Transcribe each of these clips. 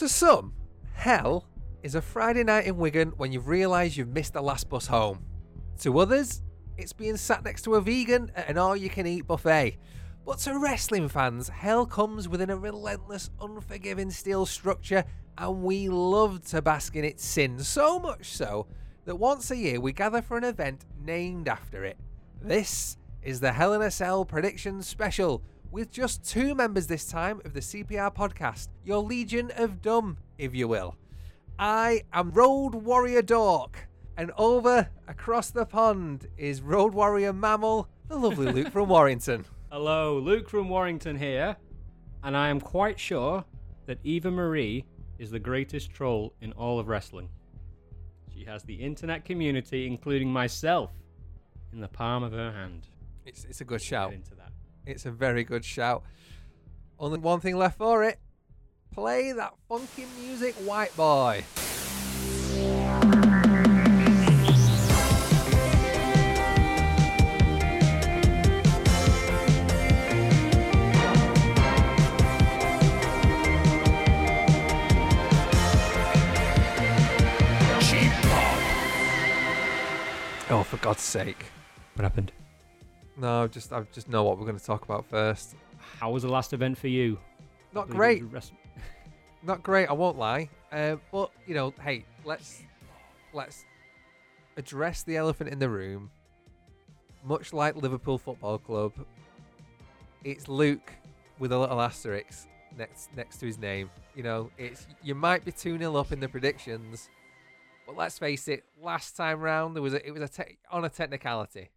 To some, hell is a Friday night in Wigan when you've realised you've missed the last bus home. To others, it's being sat next to a vegan at an all you can eat buffet. But to wrestling fans, hell comes within a relentless, unforgiving steel structure, and we love to bask in its sins, so much so that once a year we gather for an event named after it. This is the Hell in a Cell Prediction Special, with just two members this time of the CPR podcast, your Legion of Dumb, if you will. I am Road Warrior Dork, and over across the pond is Road Warrior Mammal, the lovely Luke from Warrington. Hello, Luke from Warrington here, and I am quite sure that Eva Marie is the greatest troll in all of wrestling. She has the internet community, including myself, in the palm of her hand. It's, it's a good shout. Get into that. It's a very good shout. Only one thing left for it. Play that funky music, white boy. Oh, for God's sake. What happened? No, just I just know what we're going to talk about first. How was the last event for you? Not great. rest- not great. I won't lie. Uh, but you know, hey, let's let's address the elephant in the room. Much like Liverpool Football Club, it's Luke with a little asterisk next next to his name. You know, it's you might be two 0 up in the predictions, but let's face it. Last time round, there was a, it was a te- on a technicality.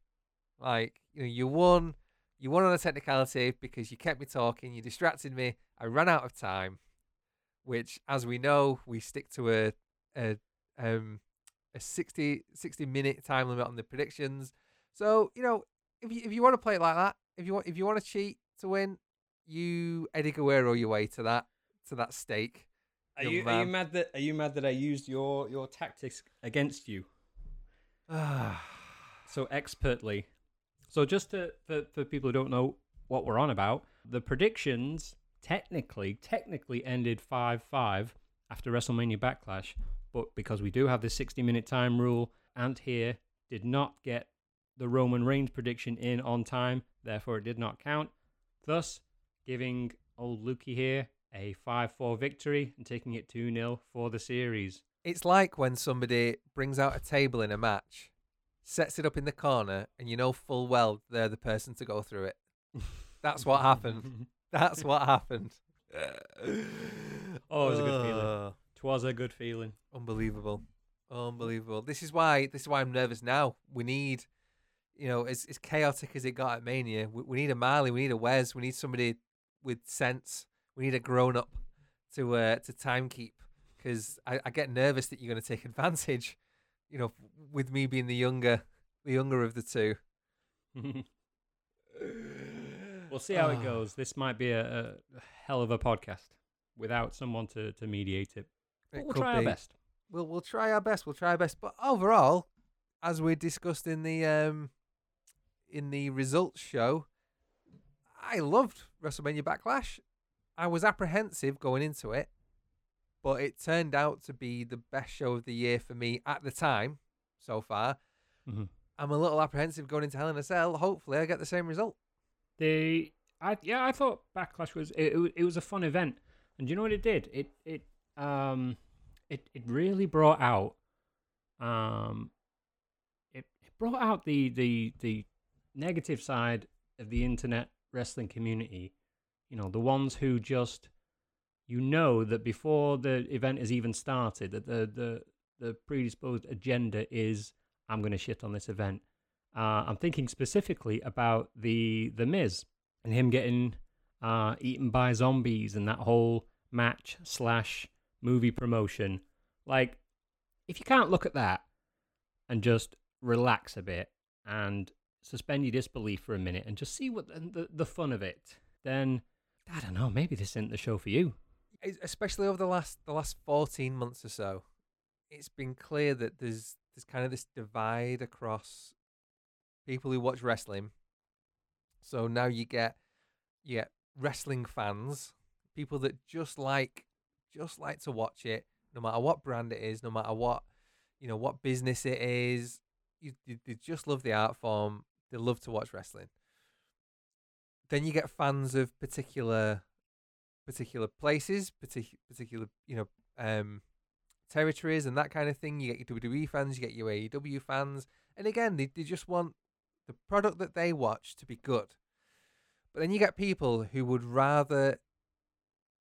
Like you know, you won. You won on a technicality because you kept me talking. You distracted me. I ran out of time which as we know we stick to a a um a 60 60 minute time limit on the predictions so you know if you if you want to play it like that if you want if you want to cheat to win you Eddie Guerrero your way to that to that stake Are you, are you mad that are you mad that I used your your tactics against you so expertly? So just to, for for people who don't know what we're on about, the predictions technically technically ended five five after WrestleMania Backlash, but because we do have the sixty minute time rule, Ant here did not get the Roman Reigns prediction in on time, therefore it did not count. Thus, giving old Lukey here a 5 4 victory and taking it 2 0 for the series. it's like when somebody brings out a table in a match sets it up in the corner and you know full well they're the person to go through it that's what happened that's what happened Oh, it was a good feeling. Ugh. Twas a good feeling. Unbelievable. Unbelievable. This is why this is why I'm nervous now. We need you know, as, as chaotic as it got at Mania, we, we need a Marley, we need a Wes, we need somebody with sense. We need a grown up to uh, to time keep because I, I get nervous that you're going to take advantage, you know, with me being the younger the younger of the two. we'll see how Ah. it goes. This might be a, a hell of a podcast without someone to, to mediate it. But It we'll try our best. We'll we'll try our best. We'll try our best. But overall, as we discussed in the um in the results show, I loved WrestleMania Backlash. I was apprehensive going into it, but it turned out to be the best show of the year for me at the time so far. Mhm. I'm a little apprehensive going into Hell in a Cell. Hopefully, I get the same result. The I yeah, I thought Backlash was it, it, it was a fun event, and you know what it did? It it um it it really brought out um it, it brought out the the the negative side of the internet wrestling community. You know, the ones who just you know that before the event has even started that the the the predisposed agenda is I'm going to shit on this event. Uh, I'm thinking specifically about the the Miz and him getting uh, eaten by zombies and that whole match slash movie promotion. Like, if you can't look at that and just relax a bit and suspend your disbelief for a minute and just see what the the fun of it, then I don't know. Maybe this isn't the show for you. Es- especially over the last the last 14 months or so it's been clear that there's there's kind of this divide across people who watch wrestling so now you get you get wrestling fans people that just like just like to watch it, no matter what brand it is, no matter what you know what business it is. You, they, they just love the art form. They love to watch wrestling. Then you get fans of particular particular places, particular particular you know um, territories and that kind of thing. You get your WWE fans, you get your AEW fans, and again, they they just want the product that they watch to be good. But then you get people who would rather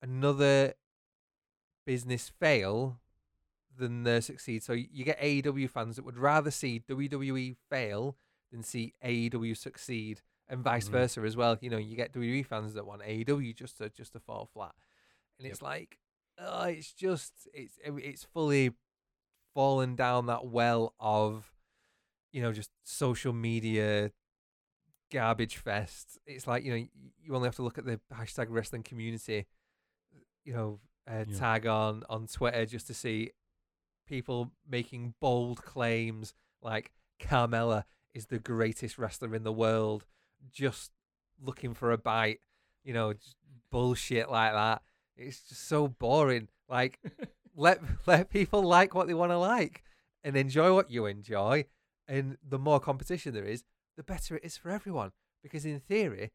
another business fail than uh, succeed. So you get AEW fans that would rather see WWE fail than see AEW succeed, and vice Mhm. versa as well. You know, you get WWE fans that want AEW just to just to fall flat, and Yep. it's like, oh, it's just it's it's fully fallen down that well of, you know, just social media garbage fest. It's like you know you only have to look at the hashtag wrestling community, you know, uh, Yeah. tag on on Twitter just to see people making bold claims like Carmella is the greatest wrestler in the world, just looking for a bite, you know, bullshit like that. It's just so boring. Like let let people like what they want to like and enjoy what you enjoy. And the more competition there is, the better it is for everyone. Because in theory,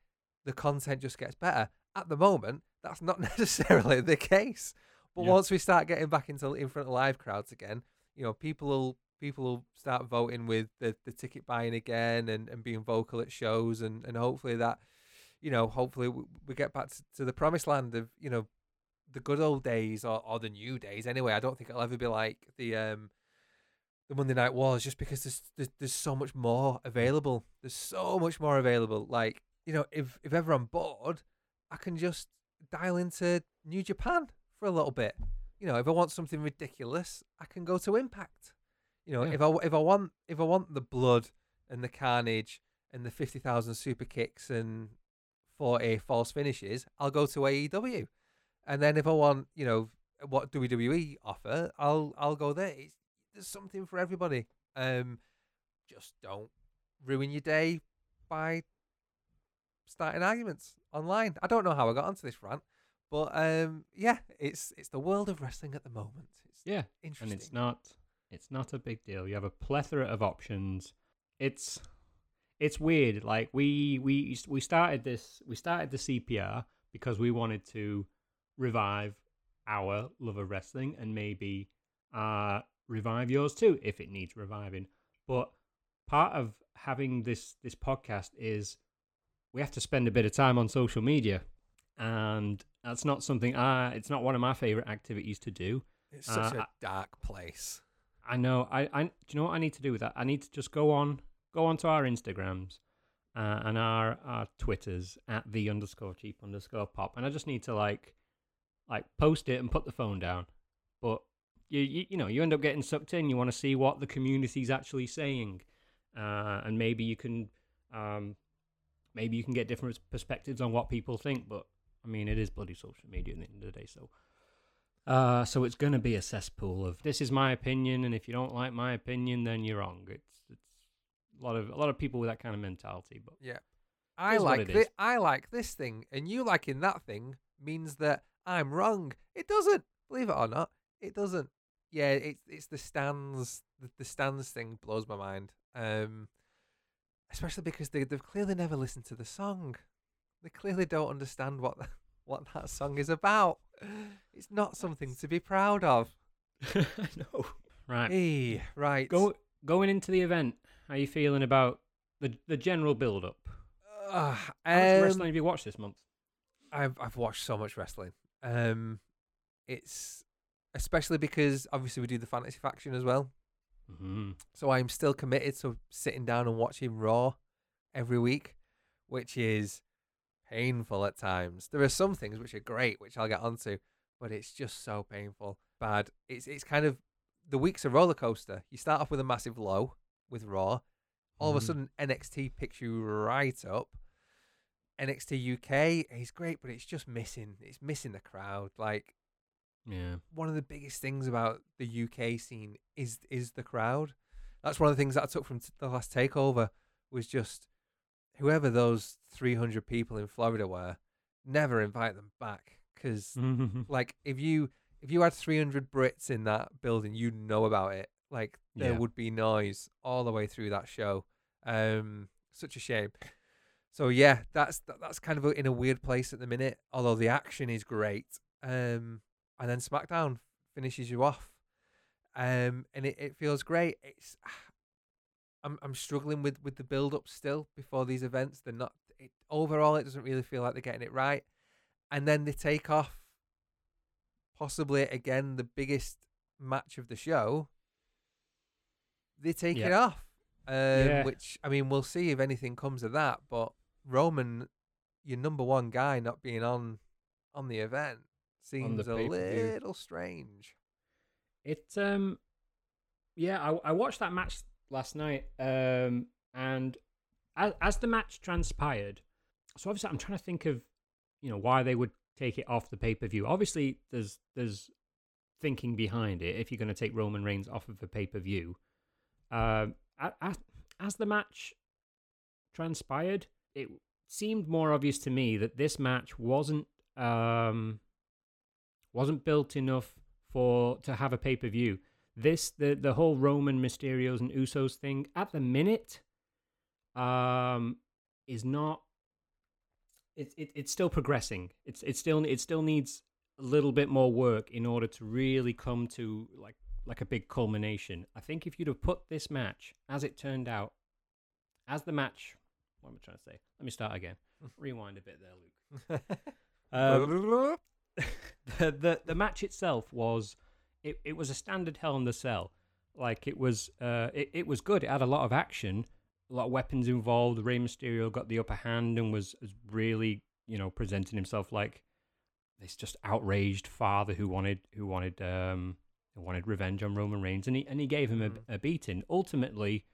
the content just gets better. At the moment, that's not necessarily the case. But Yeah. once we start getting back into in front of live crowds again, you know, people will people will start voting with the, the ticket buying again and, and being vocal at shows and, and hopefully that you know hopefully we, we get back to, to the promised land of you know the good old days or, or the new days anyway. I don't think it'll ever be like the um the monday night wars just because there's, there's there's so much more available. There's so much more available. Like you know if if ever i'm bored i can just dial into new japan for a little bit you know if i want something ridiculous i can go to impact you know Yeah. if i if i want if i want the blood and the carnage and the 50,000 super kicks and 40 false finishes i'll go to aew and then if I want, you know, what WWE offer, I'll I'll go there. It's, there's something for everybody. Um, just don't ruin your day by starting arguments online. I don't know how I got onto this rant, but um, yeah, it's it's the world of wrestling at the moment. It's Yeah, interesting. and it's not it's not a big deal. You have a plethora of options. It's it's weird. Like we we we started this we started the CPR because we wanted to revive our love of wrestling and maybe uh revive yours too if it needs reviving. But part of having this this podcast is we have to spend a bit of time on social media and that's not something I it's not one of my favorite activities to do. It's such uh, a dark place. I know. I, I do you know what I need to do with that? I need to just go on go on to our Instagrams uh, and our our Twitters at the underscore cheap underscore pop, and I just need to like like post it and put the phone down. But you you, you know you end up getting sucked in. You want to see what the community's actually saying, uh, and maybe you can um, maybe you can get different perspectives on what people think. But I mean, it is bloody social media at the end of the day, so. Uh, so it's going to be a cesspool of this is my opinion, and if you don't like my opinion, then you're wrong. It's it's a lot of a lot of people with that kind of mentality, but Yeah. I like it. I like this thing, and you liking that thing means that I'm wrong. It doesn't. Believe it or not, it doesn't. Yeah, it's it's the stands. The, the stands thing blows my mind. Um, especially because they they've clearly never listened to the song. They clearly don't understand what what that song is about. It's not something to be proud of. I know. Right, Hey, right. go going into the event. How are you feeling about the the general build up? Ugh, How much um, wrestling have you watched this month? I've I've watched so much wrestling. Um, it's especially because obviously we do the fantasy faction as well. Mm-hmm. So I'm still committed to sitting down and watching Raw every week, which is painful at times. There are some things which are great, which I'll get onto, but it's just so painful. Bad. It's it's kind of the week's a roller coaster. You start off with a massive low with Raw. All of a Mhm. sudden NXT picks you right up. NXT UK is great, but it's just missing. It's missing the crowd. Like Yeah, one of the biggest things about the UK scene is is the crowd. That's one of the things that I took from t- the last takeover was just whoever those 300 people in Florida were, never invite them back because like if you if you had 300 Brits in that building, you know about it. Like there Yeah. would be noise all the way through that show. Um, such a shame. So yeah, that's that, that's kind of a, in a weird place at the minute. Although the action is great, um, and then SmackDown finishes you off, um, and it, it feels great. It's I'm I'm struggling with with the build up still before these events. They're not it, overall. It doesn't really feel like they're getting it right, and then they take off. Possibly again the biggest match of the show. They take Yeah. it off, um, Yeah. which I mean we'll see if anything comes of that. But Roman, your number one guy, not being on on the event seems a pay-per-view. little strange. It um yeah, I I watched that match last night um and as, as the match transpired, so obviously I'm trying to think of you know why they would take it off the pay-per-view. Obviously there's there's thinking behind it if you're going to take Roman Reigns off of the pay-per-view. Um as, as the match transpired, it seemed more obvious to me that this match wasn't um wasn't built enough for to have a pay per view. This the the whole Roman Mysterios and Usos thing at the minute, um, is not. It's it, it's still progressing. It's it still it still needs a little bit more work in order to really come to like like a big culmination. I think if you'd have put this match as it turned out, as the match, what am I trying to say? Let me start again. Rewind a bit there, Luke. Um, the, the the match itself was it, it was a standard Hell in the Cell. Like it was uh it, it was good. It had a lot of action, a lot of weapons involved. Rey Mysterio got the upper hand and was, was really you know presenting himself like this just outraged father who wanted who wanted um who wanted revenge on Roman Reigns and he and he gave him a, a beating. Ultimately,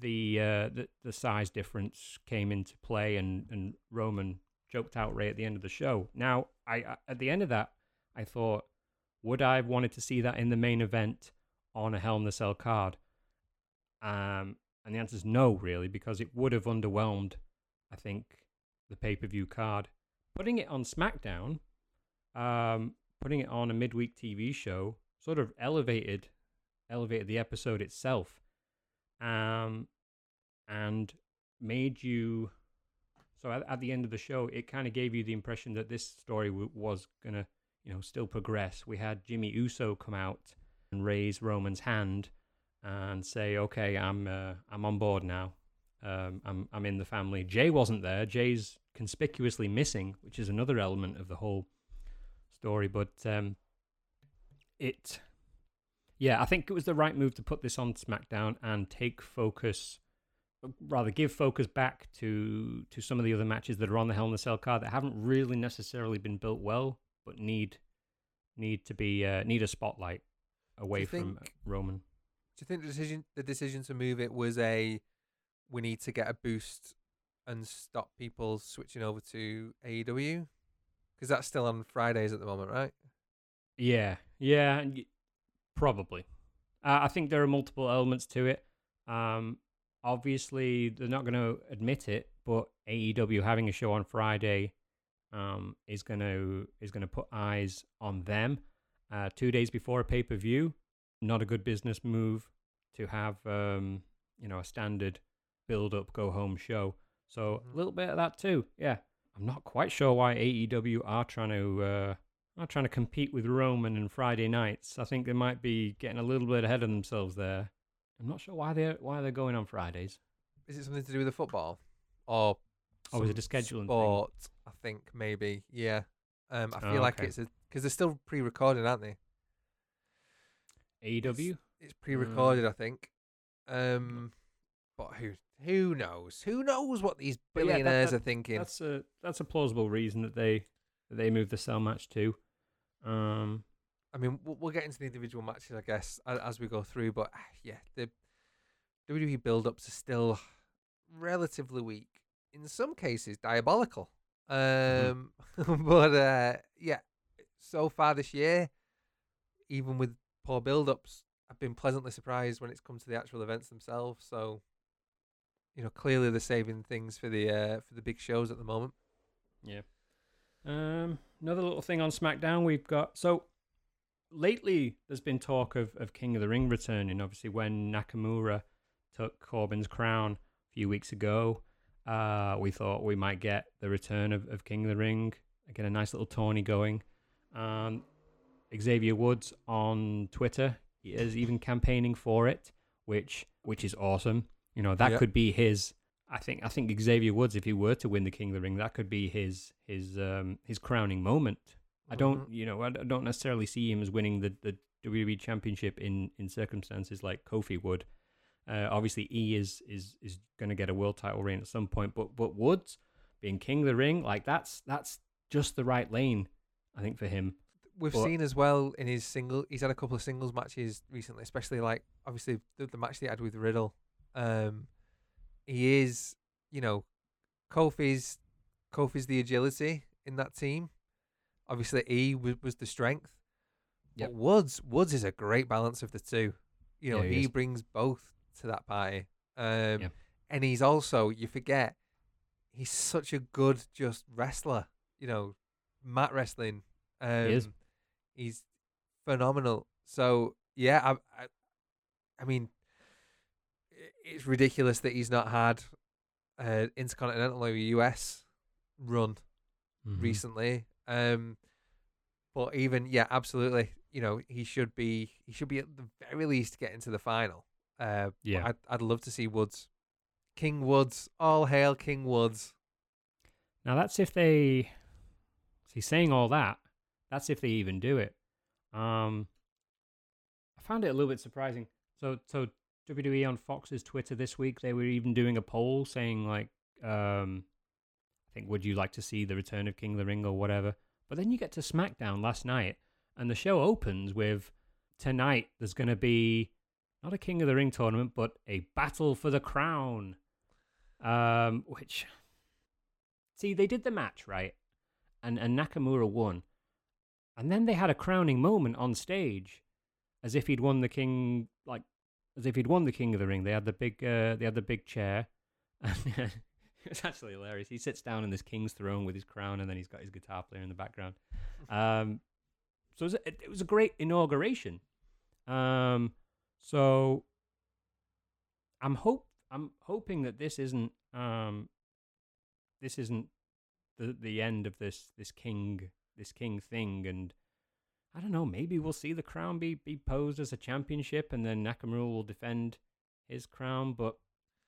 the uh the, the size difference came into play and and Roman joked out Rey at the end of the show. Now, I I- at the end of that, I thought, would I have wanted to see that in the main event on a Hell in the Cell card? Um, and the answer is no, really, because it would have underwhelmed. I think the pay per view card. Putting it on SmackDown, um, putting it on a midweek TV show, sort of elevated elevated the episode itself, um, and made you so at, at the end of the show, it kind of gave you the impression that this story w- was gonna, you know, still progress. We had Jimmy Uso come out and raise Roman's hand and say, "Okay, I'm uh, I'm on board now. Um, I'm I'm in the family." Jey wasn't there. Jey's conspicuously missing, which is another element of the whole story. But um, it, yeah, I think it was the right move to put this on SmackDown and take focus rather give focus back to to some of the other matches that are on the Hell in a Cell card that haven't really necessarily been built well, but need need to be uh, need a spotlight away from think- Roman. Do you think the decision the decision to move it was a we need to get a boost and stop people switching over to AEW? Because that's still on Fridays at the moment, right? Yeah, yeah, and y- probably. Uh, I think there are multiple elements to it. Um, obviously, they're not going to admit it, but AEW having a show on Friday um, is going to is going to put eyes on them. Uh, two days before a pay per view, not a good business move to have um, you know a standard build up go home show. So Mhm. a little bit of that too. Yeah, I'm not quite sure why AEW are trying to. Uh, not trying to compete with Roman and Friday nights. I think they might be getting a little bit ahead of themselves there. I'm not sure why they're why they're going on Fridays. Is it something to do with the football, or Oh, is it a scheduling thing? sport? I think maybe. Yeah. Um, I Oh, feel like okay. it's a because they're still pre-recorded, aren't they? AEW. It's pre-recorded, I think. Um, but who who knows? Who knows what these But yeah, that- billionaires that- are thinking? That's a that's a plausible reason that they that they moved the cell match to. Um, I mean, we'll, we'll get into the individual matches, I guess, as, as we go through. But ah, yeah, the WWE build-ups are still relatively weak. In some cases, diabolical. Um, Mhm. but uh, yeah, so far this year, even with poor build-ups, I've been pleasantly surprised when it's come to the actual events themselves. So, you know, clearly they're saving things for the uh, for the big shows at the moment. yeah. Um, another little thing on SmackDown we've got so lately there's been talk of, of King of the Ring returning. Obviously, when Nakamura took Corbin's crown a few weeks ago, uh, we thought we might get the return of, of King of the Ring. Get a nice little tourney going. Um, Xavier Woods on Twitter is even campaigning for it, which which is awesome. You know that Yep. could be his. I think I think Xavier Woods, if he were to win the King of the Ring, that could be his his um, his crowning moment. I don't, Mhm. you know, I don't necessarily see him as winning the, the WWE Championship in, in circumstances like Kofi would. Uh, obviously, E is is is going to get a world title reign at some point, but but Woods being King of the Ring, like that's that's just the right lane, I think, for him. We've But- seen as well in his single. He's had a couple of singles matches recently, especially like obviously the, the match they had with Riddle. Um, he is, you know, Kofi's Kofi's the agility in that team. Obviously, E was, was the strength. Yep. But Woods Woods is a great balance of the two. You know, Yeah, he he, brings both to that party. Um, Yeah. and he's also you forget he's such a good just wrestler. You know, mat wrestling. Um, is. He's phenomenal. So yeah, I, I, I mean, it's ridiculous that he's not had uh, intercontinental or US run Mm-hmm. recently. Um, but even yeah, absolutely. You know, he should be he should be at the very least getting to the final. Uh, Yeah. I'd I'd love to see Woods, King Woods, all hail King Woods. Now that's if they. See, saying all that, that's if they even do it. Um, I found it a little bit surprising. So, so WWE on Fox's Twitter this week, they were even doing a poll saying like, um, I think, would you like to see the return of King of the Ring or whatever? But then you get to SmackDown last night, and the show opens with tonight. There's going to be not a King of the Ring tournament, but a battle for the crown. Um, which see, they did the match right, and and Nakamura won, and then they had a crowning moment on stage, as if he'd won the king, like as if he'd won the King of the Ring. They had the big, uh, they had the big chair, and it's actually hilarious. He sits down in this king's throne with his crown, and then he's got his guitar player in the background. Um, so it was, a, it was a great inauguration. Um, so I'm hope I'm hoping that this isn't um this isn't the the end of this this king this king thing and I don't know maybe we'll see the crown be be posed as a championship and then Nakamura will defend his crown but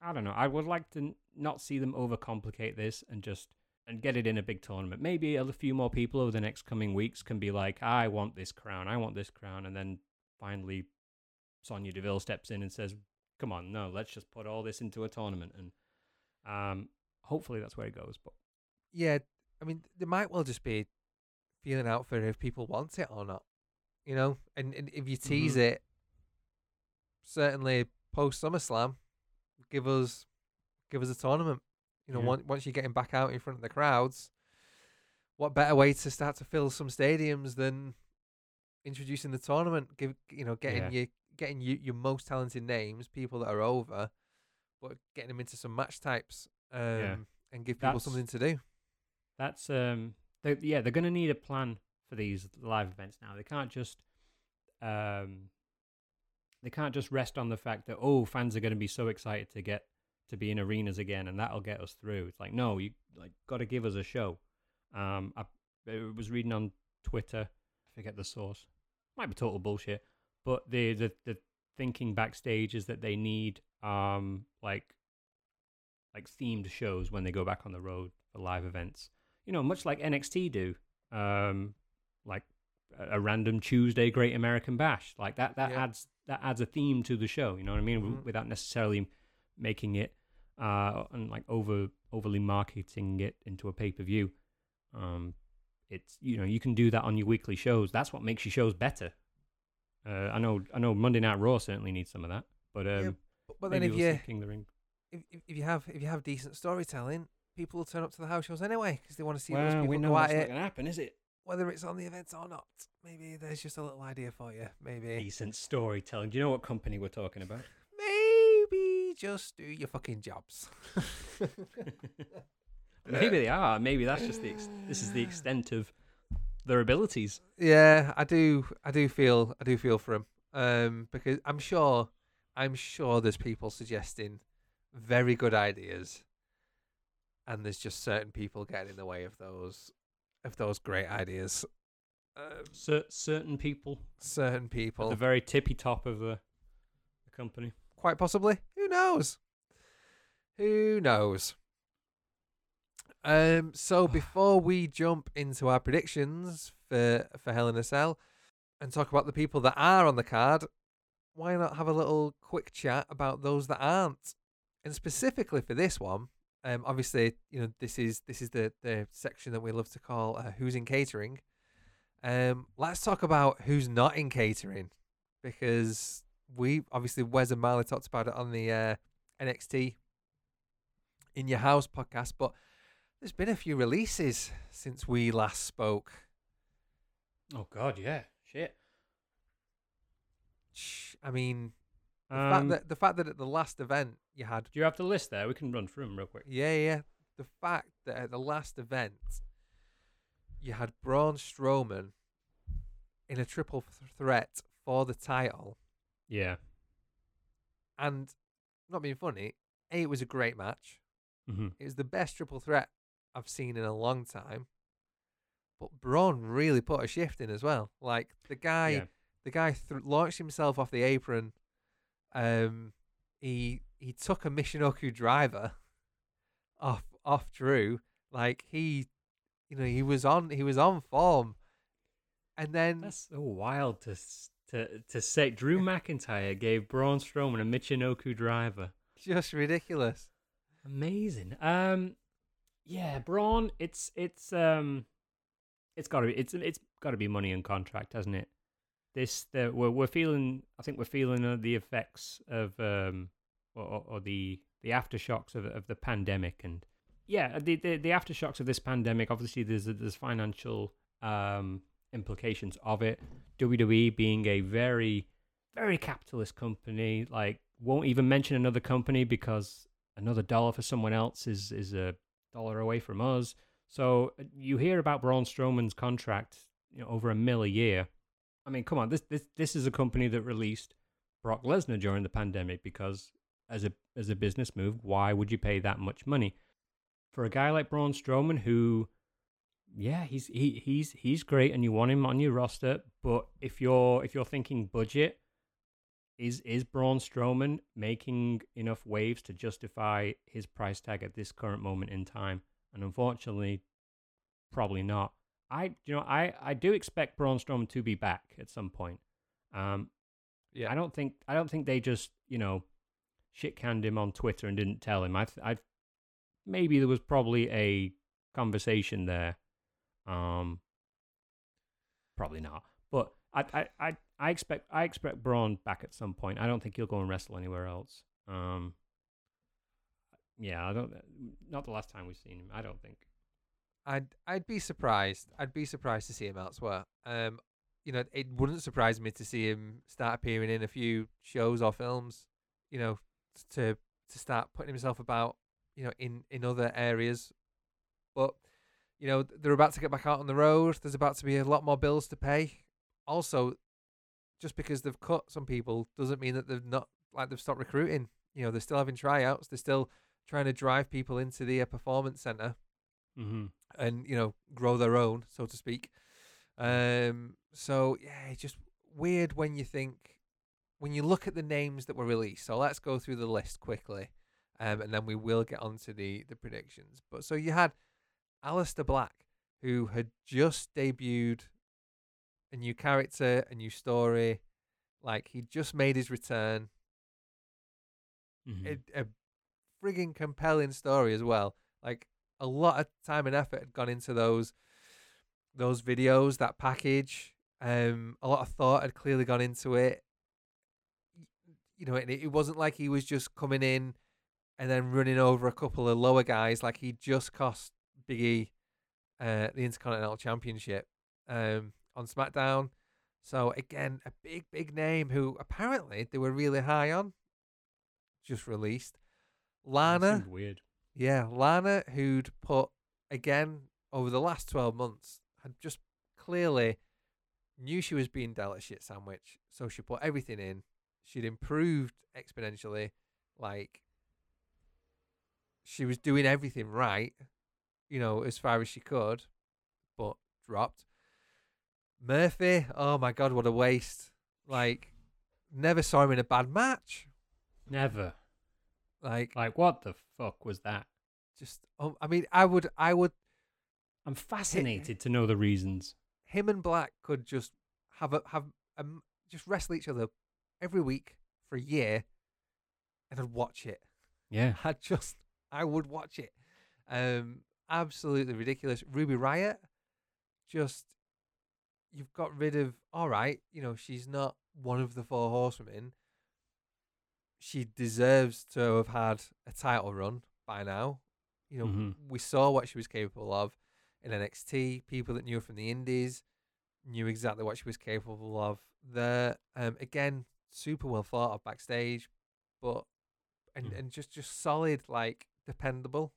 I don't know I would like to n- not see them overcomplicate this and just and get it in a big tournament. Maybe a few more people over the next coming weeks can be like I want this crown I want this crown and then finally Sonya Deville steps in and says come on, no, let's just put all this into a tournament, and um, hopefully that's where it goes. But Yeah, I mean, there might well just be feeling out for if people want it or not. You know, and, and if you tease Mhm. it, certainly post SummerSlam, give us give us a tournament. You know, Yeah. once once you're getting back out in front of the crowds, what better way to start to fill some stadiums than introducing the tournament? Give you know, getting Yeah. your getting you, your most talented names, people that are over, but getting them into some match types, um, and give people That's- something to do. that's um, they, yeah, they're going to need a plan for these live events now. They can't just um, they can't just rest on the fact that oh, fans are going to be so excited to get to be in arenas again, and that'll get us through. It's like no, you like got to give us a show. Um, I, I was reading on Twitter, I forget the source, might be total bullshit, but the the the thinking backstage is that they need um like like themed shows when they go back on the road for live events. You know, much like NXT do. Um, like a, a random Tuesday Great American Bash. Like that that Yeah. adds that adds a theme to the show. You know what I mean? Mhm. Without necessarily making it uh and like over overly marketing it into a pay per view. Um, it's you know you can do that on your weekly shows. That's what makes your shows better. Uh, I know I know Monday Night Raw certainly needs some of that, but um, Yeah, But, then if you King the Ring. if, if you have if you have decent storytelling, people will turn up to the house shows anyway because they want to see those Well, people we know at that's not going to happen, is it? whether it's on the events or not. Maybe there's just a little idea for you. Maybe Decent storytelling. Do you know what company we're talking about? maybe just do your fucking jobs. Maybe they are. Maybe that's just the. Ex- this is the extent of their abilities. Yeah, I do. I do feel. I do feel for him. Um, because I'm sure, I'm sure there's people suggesting very good ideas, and there's just certain people getting in the way of those, of those great ideas. Um, Cer- certain people certain at people, the very tippy top of the, the company. quite possibly. Who knows? Who knows? Um. So before we jump into our predictions for for Hell in a Cell, and talk about the people that are on the card, why not have a little quick chat about those that aren't? And specifically for this one, um, obviously, you know, this is this is the the section that we love to call uh, "Who's in Catering." Um, let's talk about who's not in catering, because we obviously Wes and Marley talked about it on the uh, NXT in your house podcast, but there's been a few releases since we last spoke. Oh God, yeah, shit. I mean, the Um, fact that the fact that at the last event you had, do you have the list there? We can run through them real quick. yeah, yeah, the fact that at the last event you had Braun Strowman in a triple th- threat for the title, Yeah. and not being funny, a it was a great match. Mm-hmm. It was the best triple threat I've seen in a long time. But Braun really put a shift in as well. Like the guy, Yeah. the guy th- launched himself off the apron. Um, he he took a Michinoku driver off off Drew. Like he, you know, he was on he was on form, and then That's so wild to to to say. Drew McIntyre gave Braun Strowman a Michinoku driver. just ridiculous. Amazing. Um, yeah, Braun. It's it's um, it's got to be it's it's got to be money and contract, hasn't it? This the we're we're feeling. I think we're feeling uh, the effects of um, or, or the the aftershocks of of the pandemic, and yeah, the the, the aftershocks of this pandemic. Obviously, there's there's financial um implications of it. WWE being a very very capitalist company, like won't even mention another company because another dollar for someone else is is a dollar away from us. So uh, you hear about Braun Strowman's contract, you know, over a mil a year. I mean, come on, this this this is a company that released Brock Lesnar during the pandemic because as a as a business move, why would you pay that much money for a guy like Braun Strowman who yeah, he's he he's he's great and you want him on your roster, but if you're if you're thinking budget, is is Braun Strowman making enough waves to justify his price tag at this current moment in time? And unfortunately, probably not. I you know I I do expect Braun Strowman to be back at some point. Um, Yeah, I don't think I don't think they just you know shit canned him on Twitter and didn't tell him. I th- I maybe there was probably a conversation there. Um, probably not. I I, I expect I expect Braun back at some point. I don't think he'll go and wrestle anywhere else. Um, yeah, I don't. Not the last time we've seen him. I don't think. I'd I'd be surprised. I'd be surprised to see him elsewhere. Um, you know, it wouldn't surprise me to see him start appearing in a few shows or films. You know, to to start putting himself about. You know, in in other areas, but you know they're about to get back out on the road. There's about to be a lot more bills to pay. Also, just because they've cut some people doesn't mean that they've not like they've stopped recruiting. You know, they're still having tryouts. They're still trying to drive people into the uh, performance center Mm-hmm. and you know grow their own, so to speak. Um, so yeah, it's just weird when you think when you look at the names that were released. So let's go through the list quickly, um, and then we will get onto the the predictions. But so you had Aleister Black, who had just debuted a new character, a new story, like he just made his return. Mm-hmm. A, a frigging compelling story as well. Like a lot of time and effort had gone into those those videos, that package. Um, a lot of thought had clearly gone into it. You know, it, it wasn't like he was just coming in and then running over a couple of lower guys. Like he just cost Biggie uh, the Intercontinental Championship um, on SmackDown. So again, a big, big name who apparently they were really high on. Just released. Lana, weird. yeah, Lana, who'd put again over the last twelve months, had just clearly knew she was being dealt a shit sandwich, so she put everything in. She'd improved exponentially, like she was doing everything right, you know, as far as she could, but dropped. Murphy, oh my god, what a waste! Like, never saw him in a bad match. Never. Like, Like, what the fuck was that? just, oh, I mean, I would, I would, I'm fascinated to know the reasons. him and Black could just have a have um just wrestle each other every week for a year, and I'd watch it. Yeah. I'd just I would watch it. Um, absolutely ridiculous. Ruby Riott, just you've got rid of. All right, you know she's not one of the four horsewomen. She deserves to have had a title run by now. You know Mhm. we saw what she was capable of in NXT. People that knew her from the Indies knew exactly what she was capable of there. Um, again, super well thought of backstage, but and Mm. and just just solid, like dependable.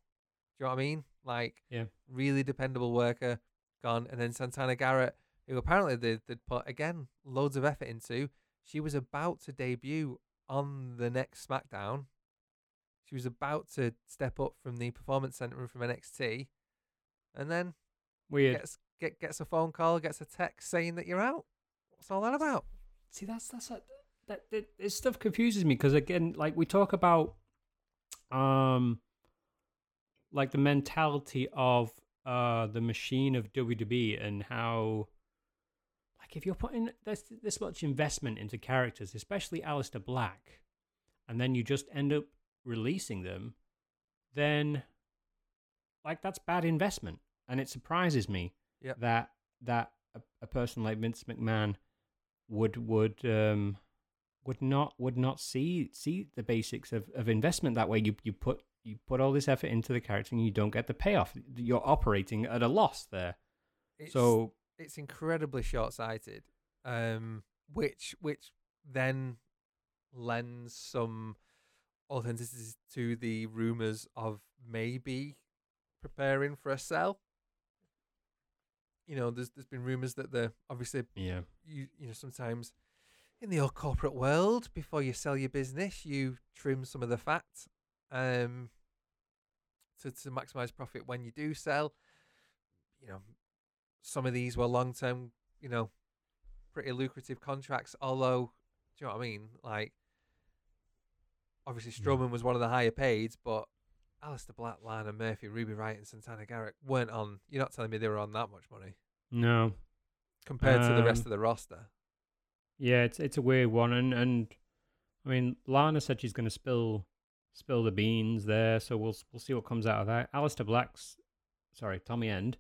Do you know what I mean? Like Yeah. really dependable worker gone, and then Santana Garrett, who apparently they they'd put again loads of effort into. She was about to debut on the next SmackDown. She was about to step up from the performance center and from NXT, and then Weird. gets get gets a phone call, gets a text saying that you're out. What's all that about? See, that's that's a, that, that this stuff confuses me because again, like we talk about, um, like the mentality of uh the machine of WWE and how, like, if you're putting this this much investment into characters, especially Aleister Black, and then you just end up releasing them, then, like, that's bad investment, and it surprises me Yep. that that a, a person like Vince McMahon would would um would not would not see see the basics of, of investment that way. You you put you put all this effort into the character and you don't get the payoff. You're operating at a loss there. It's, so it's incredibly short sighted. Um, which which then lends some authenticity to the rumors of maybe preparing for a sell. You know, there's there's been rumors that the obviously yeah, you you know sometimes in the old corporate world before you sell your business you trim some of the fat um to to maximize profit when you do sell you know some of these were long term you know pretty lucrative contracts although do you know what I mean like obviously Yeah. Strowman was one of the higher paid but Aleister Black, Lana Murphy, Ruby Riott and Santana Garrett weren't on you're not telling me they were on that much money no, compared to the rest Um, of the roster yeah, it's it's a weird one, and and I mean, Lana said she's going to spill spill the beans there, so we'll we'll see what comes out of that. Aleister Black's, sorry, Tommy End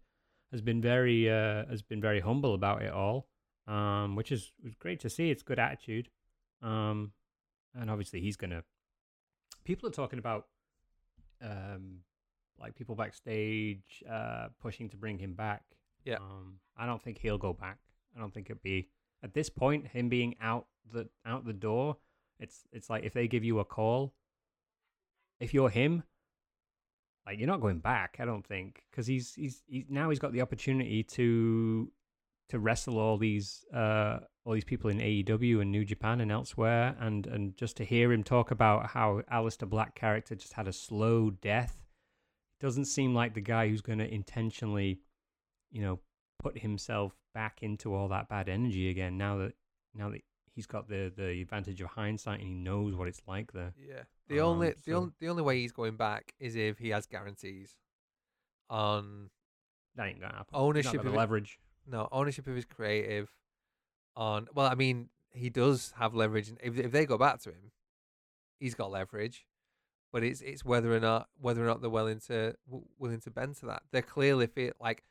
has been very uh has been very humble about it all, um, which is was great to see. It's good attitude, um, and obviously he's gonna. People are talking about, um, like people backstage, uh, pushing to bring him back. Yeah. Um, I don't think he'll go back. I don't think it'd be at this point him being out the out the door. It's it's like if they give you a call, if you're him, like you're not going back. I don't think because he's he's he's now he's got the opportunity to to wrestle all these uh all these people in AEW and New Japan and elsewhere, and and just to hear him talk about how Aleister Black character just had a slow death, doesn't seem like the guy who's going to intentionally, you know, put himself back into all that bad energy again. Now that now that he's got the the advantage of hindsight and he knows what it's like there. Yeah. The Um, only the so- only the only way he's going back is if he has guarantees on That ain't gonna happen. Ownership Not of leverage. no ownership of his creative. On well, I mean, he does have leverage. and If if they go back to him, he's got leverage. But it's it's whether or not whether or not they're willing to willing to bend to that. They're clearly fit. Like,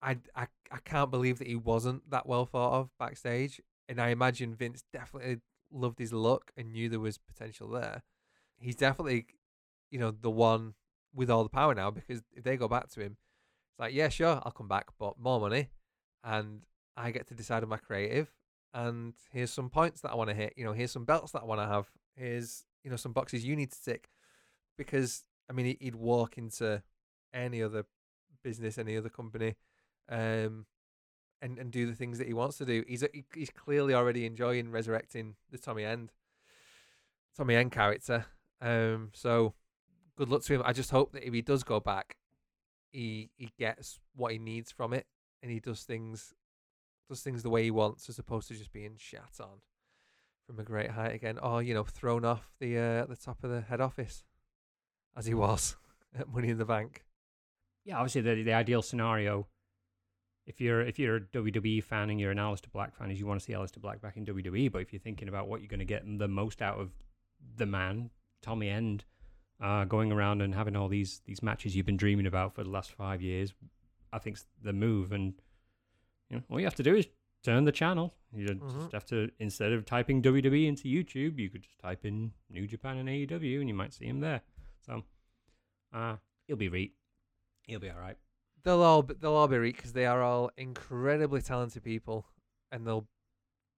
I I I can't believe that he wasn't that well thought of backstage. And I imagine Vince definitely loved his look and knew there was potential there. He's definitely, you know, the one with all the power now because if they go back to him, it's like, yeah, sure, I'll come back, but more money, and I get to decide on my creative. And here's some points that I want to hit. You know, here's some belts that I want to have. Here's you know some boxes you need to tick. Because I mean, he- he'd walk into any other business, any other company, um, and, and do the things that he wants to do. He's he- he's clearly already enjoying resurrecting the Tommy End, Tommy End character. Um, so good luck to him. I just hope that if he does go back, he he gets what he needs from it, and he does things does things the way he wants, as opposed to just being shat on from a great height again, or you know thrown off the uh, the top of the head office, as he was at Money in the Bank. yeah, obviously the the ideal scenario, if you're if you're a WWE fan and you're an Aleister Black fan, is you want to see Aleister Black back in WWE. But if you're thinking about what you're going to get the most out of the man, Tommy End, uh, going around and having all these these matches you've been dreaming about for the last five years, I think's the move. And you know, all you have to do is turn the channel. You Mhm. just have to instead of typing WWE into YouTube, you could just type in New Japan and AEW, and you might see him there. So, uh, he'll be re- He'll be all right. They'll all be, they'll all be right because they are all incredibly talented people, and they'll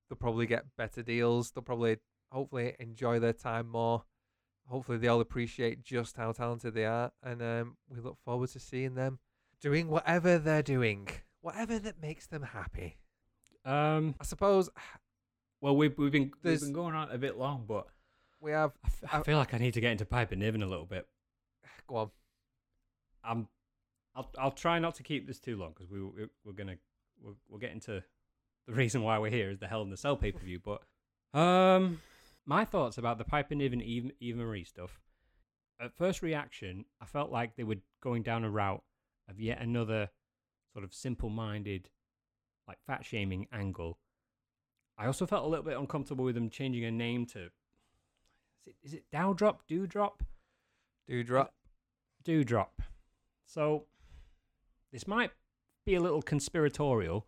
they'll probably get better deals. They'll probably hopefully enjoy their time more. Hopefully they all appreciate just how talented they are, and um, we look forward to seeing them doing whatever they're doing, whatever that makes them happy. Um, I suppose well, we've we've been we've been going on a bit long, but we have. I, f- I I- feel like I need to get into Piper Niven a little bit. Go on. I'm, I'll I'll try not to keep this too long because we, we we're gonna we'll, we'll get into the reason why we're here is the Hell in the Cell pay per view. But um, my thoughts about the Piper Niven Eve, Eva Marie stuff. At first reaction, I felt like they were going down a route of yet another sort of simple-minded, like fat shaming angle. I also felt a little bit uncomfortable with them changing a name to. Is it, is it Dowdrop? Dewdrop? Dewdrop. Dewdrop. So, this might be a little conspiratorial,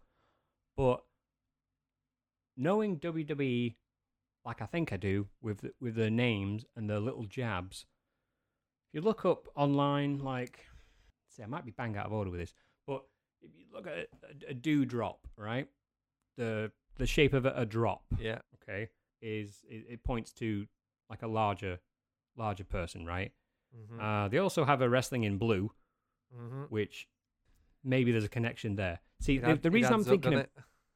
but knowing WWE like I think I do with with their names and their little jabs, if you look up online, like, see, I might be bang out of order with this, but if you look at a, a, a dewdrop, right, the the shape of a, a drop, Yeah. okay, is it, it points to like a larger larger person, right? Mm-hmm. Uh, they also have a wrestling in blue, mm-hmm. which maybe there's a connection there. See, the, it reason I'm adds up, thinking of,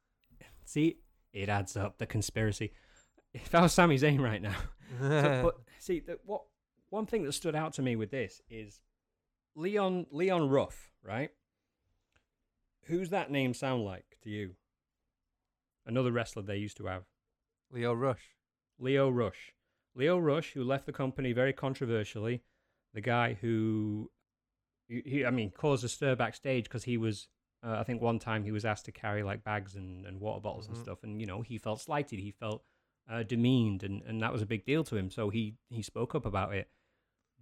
see, it adds up the conspiracy. If I was Sami Zayn right now, so, but see, the, what one thing that stood out to me with this is Leon Leon Ruff, right? Who's that name sound like to you? Another wrestler they used to have, Lio Rush. Lio Rush. Lio Rush, who left the company very controversially, the guy who, he, he I mean, caused a stir backstage because he was, uh, I think one time he was asked to carry like bags and, and water bottles Mhm. and stuff, and you know he felt slighted, he felt uh, demeaned, and, and that was a big deal to him. So he he spoke up about it.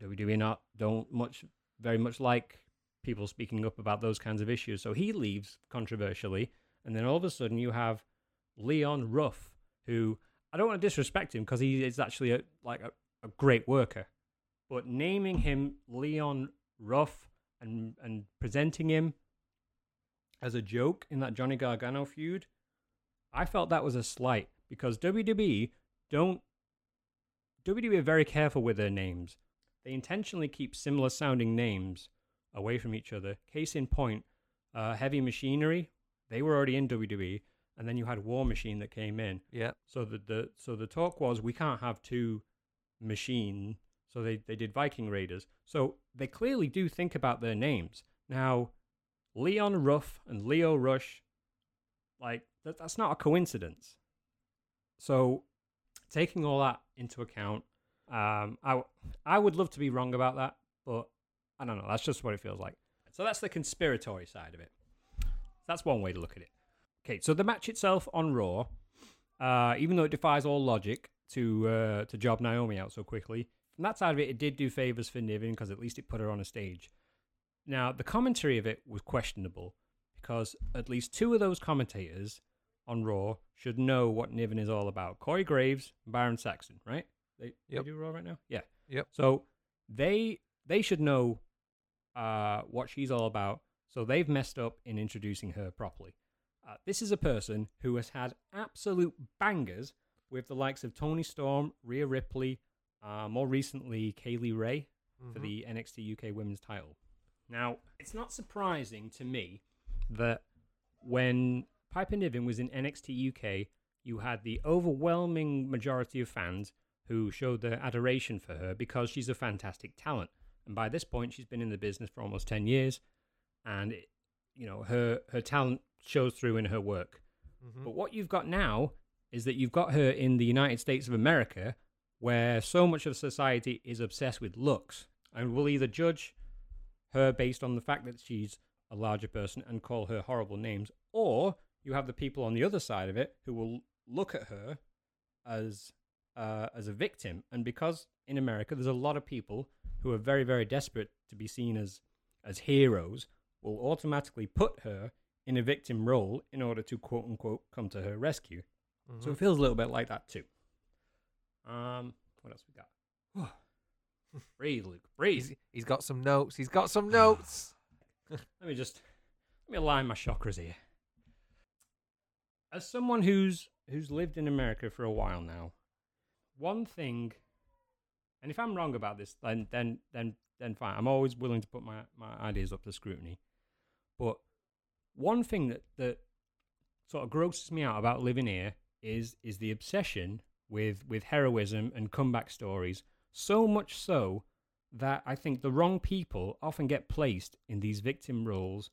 WWE not don't much very much like people speaking up about those kinds of issues. So he leaves controversially, and then all of a sudden you have Leon Ruff, who I don't want to disrespect him because he is actually a, like a, a great worker, but naming him Leon Ruff and and presenting him as a joke in that Johnny Gargano feud, I felt that was a slight because WWE don't WWE are very careful with their names. They intentionally keep similar sounding names away from each other. Case in point, uh, Heavy Machinery, they were already in WWE, and then you had War Machine that came in. Yeah. So the, the so the talk was we can't have two machine. So they, they did Viking Raiders. So they clearly do think about their names. Now, Leon Ruff and Lio Rush, like that, that's not a coincidence. So taking all that into account, um, I w- I would love to be wrong about that, but I don't know. That's just what it feels like. So that's the conspiratory side of it. That's one way to look at it. Okay, so the match itself on Raw, uh, even though it defies all logic to uh, to job Naomi out so quickly, from that side of it, it did do favors for Niven because at least it put her on a stage. Now, the commentary of it was questionable because at least two of those commentators on Raw should know what Niven is all about. Corey Graves, and Byron Saxton, right? They, Yep. they do Raw right now? Yeah. Yep. So they they should know uh, what she's all about. So they've messed up in introducing her properly. Uh, this is a person who has had absolute bangers with the likes of Toni Storm, Rhea Ripley, uh, more recently Kay Lee Ray for Mhm. the NXT UK Women's title. Now, it's not surprising to me that when Piper Niven was in NXT UK, you had the overwhelming majority of fans who showed their adoration for her because she's a fantastic talent. And by this point, she's been in the business for almost 10 years. And, it, you know, her, her talent shows through in her work. Mhm. But what you've got now is that you've got her in the United States of America, where so much of society is obsessed with looks and will either judge her based on the fact that she's a larger person and call her horrible names, or you have the people on the other side of it who will look at her as uh, as a victim. And because in America there's a lot of people who are very very desperate to be seen as as heroes, will automatically put her in a victim role in order to quote unquote come to her rescue. So Mhm. it feels a little bit like that too. Um, what else we got? breathe, Luke. Breathe. he's, he's got some notes. He's got some notes. Let me just let me align my chakras here. As someone who's who's lived in America for a while now, one thing, and if I'm wrong about this, then then then then fine. I'm always willing to put my, my ideas up to scrutiny. But one thing that that sort of grosses me out about living here is is the obsession with with heroism and comeback stories. So much so that I think the wrong people often get placed in these victim roles,